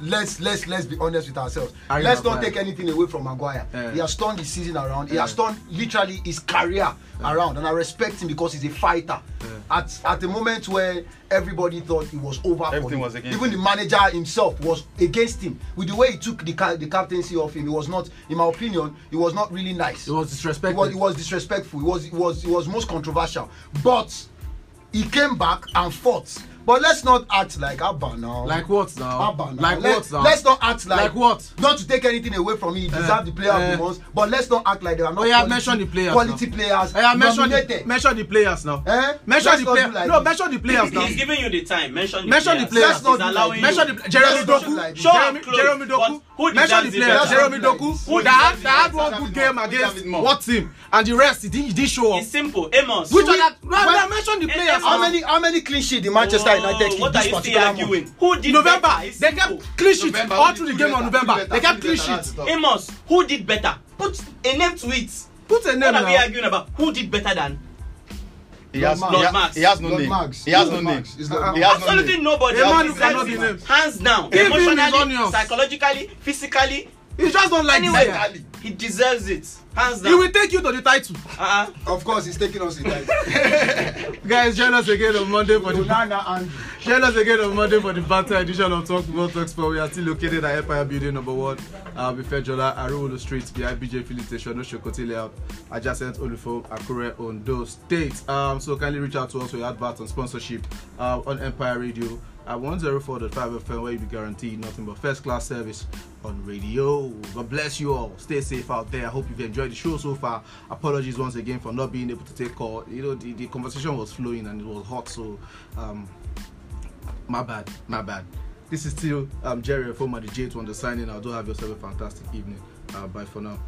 let's let's let's be honest with ourselves Harry let's not take anything away from Maguire Yeah. he has turned his season around he has Yeah. turned literally his career around and I respect him because he's a fighter at at the moment where everybody thought he was over for Everything him, was against even the manager himself was against him with the way he took the ca- the captaincy of him he was not in my opinion he was not really nice It was it disrespectful. was, it was disrespectful. It was it was it was most controversial. But he came back and fought. But let's not act like Abba now. Like what now? Abba now. Like Let- what now? Let's not act like Like what? Not to take anything away from him. He deserved the player of eh. the month. But let's not act like there are not Oh, yeah, quality, mention the players quality now. players Hey, mention the, mention the players now. Eh? Mention Let's the players. like no, this. mention the players now. He's giving you the time. Mention the Mention the players. players. Let's not He's do allowing like you. Mention the Jeremy Let's not do Doku. Show Jeremy, Jeremy Doku. who Mention the players. Jeremy Doku. Who That had, deserves it that had one good game against what team? And the rest, he didn't, show up. It's simple. Amos. Which who- other? No, when- no, mention the Eh, players. How many how many clean sheet the Manchester Oh, United keep What this are you still particular month? arguing? Who did November, better? It's they simple. kept clean sheet November, all who through the did game on better? November. Who did They better? kept Who clean did better? sheet. That's the Amos, who did better? Put a name to it. Put a name What are we now. arguing about? Who did better than? He has, Lord he, has, Max. he has no Lord name. Max. He has Lord no name. Max. It's Lord Uh, He Max. has no Absolutely name. nobody. A man He who cannot deserves be it. named. Hands down. Give him his Emotionally, onions. psychologically, physically, He just don't like anyway. Mentally. he deserves it. Hands He down. will take you to the title. Uh-uh. Of course, he's taking us in that. Guys, join us again on Monday for the Onana Join us again on Monday for the banter edition of Talk Football Talk Sport. We are still located at Empire Building number one, uh, Bifejola, Arulu Street, behind BJ Filling Station, Oshokoti Layout, adjacent Olufo, Akure, Ondo State. Um, so kindly reach out to us for your advert and sponsorship uh, on Empire Radio at 104.5 FM, where you be guaranteed nothing but first class service on radio. God bless you all. Stay safe out there. I hope you've enjoyed the show so far. Apologies once again for not being able to take call. You know, the, the conversation was flowing and it was hot, so um, my bad, my bad. This is still um, Jerry from the J2 on the signing. Do have yourself a fantastic evening. Uh, bye for now.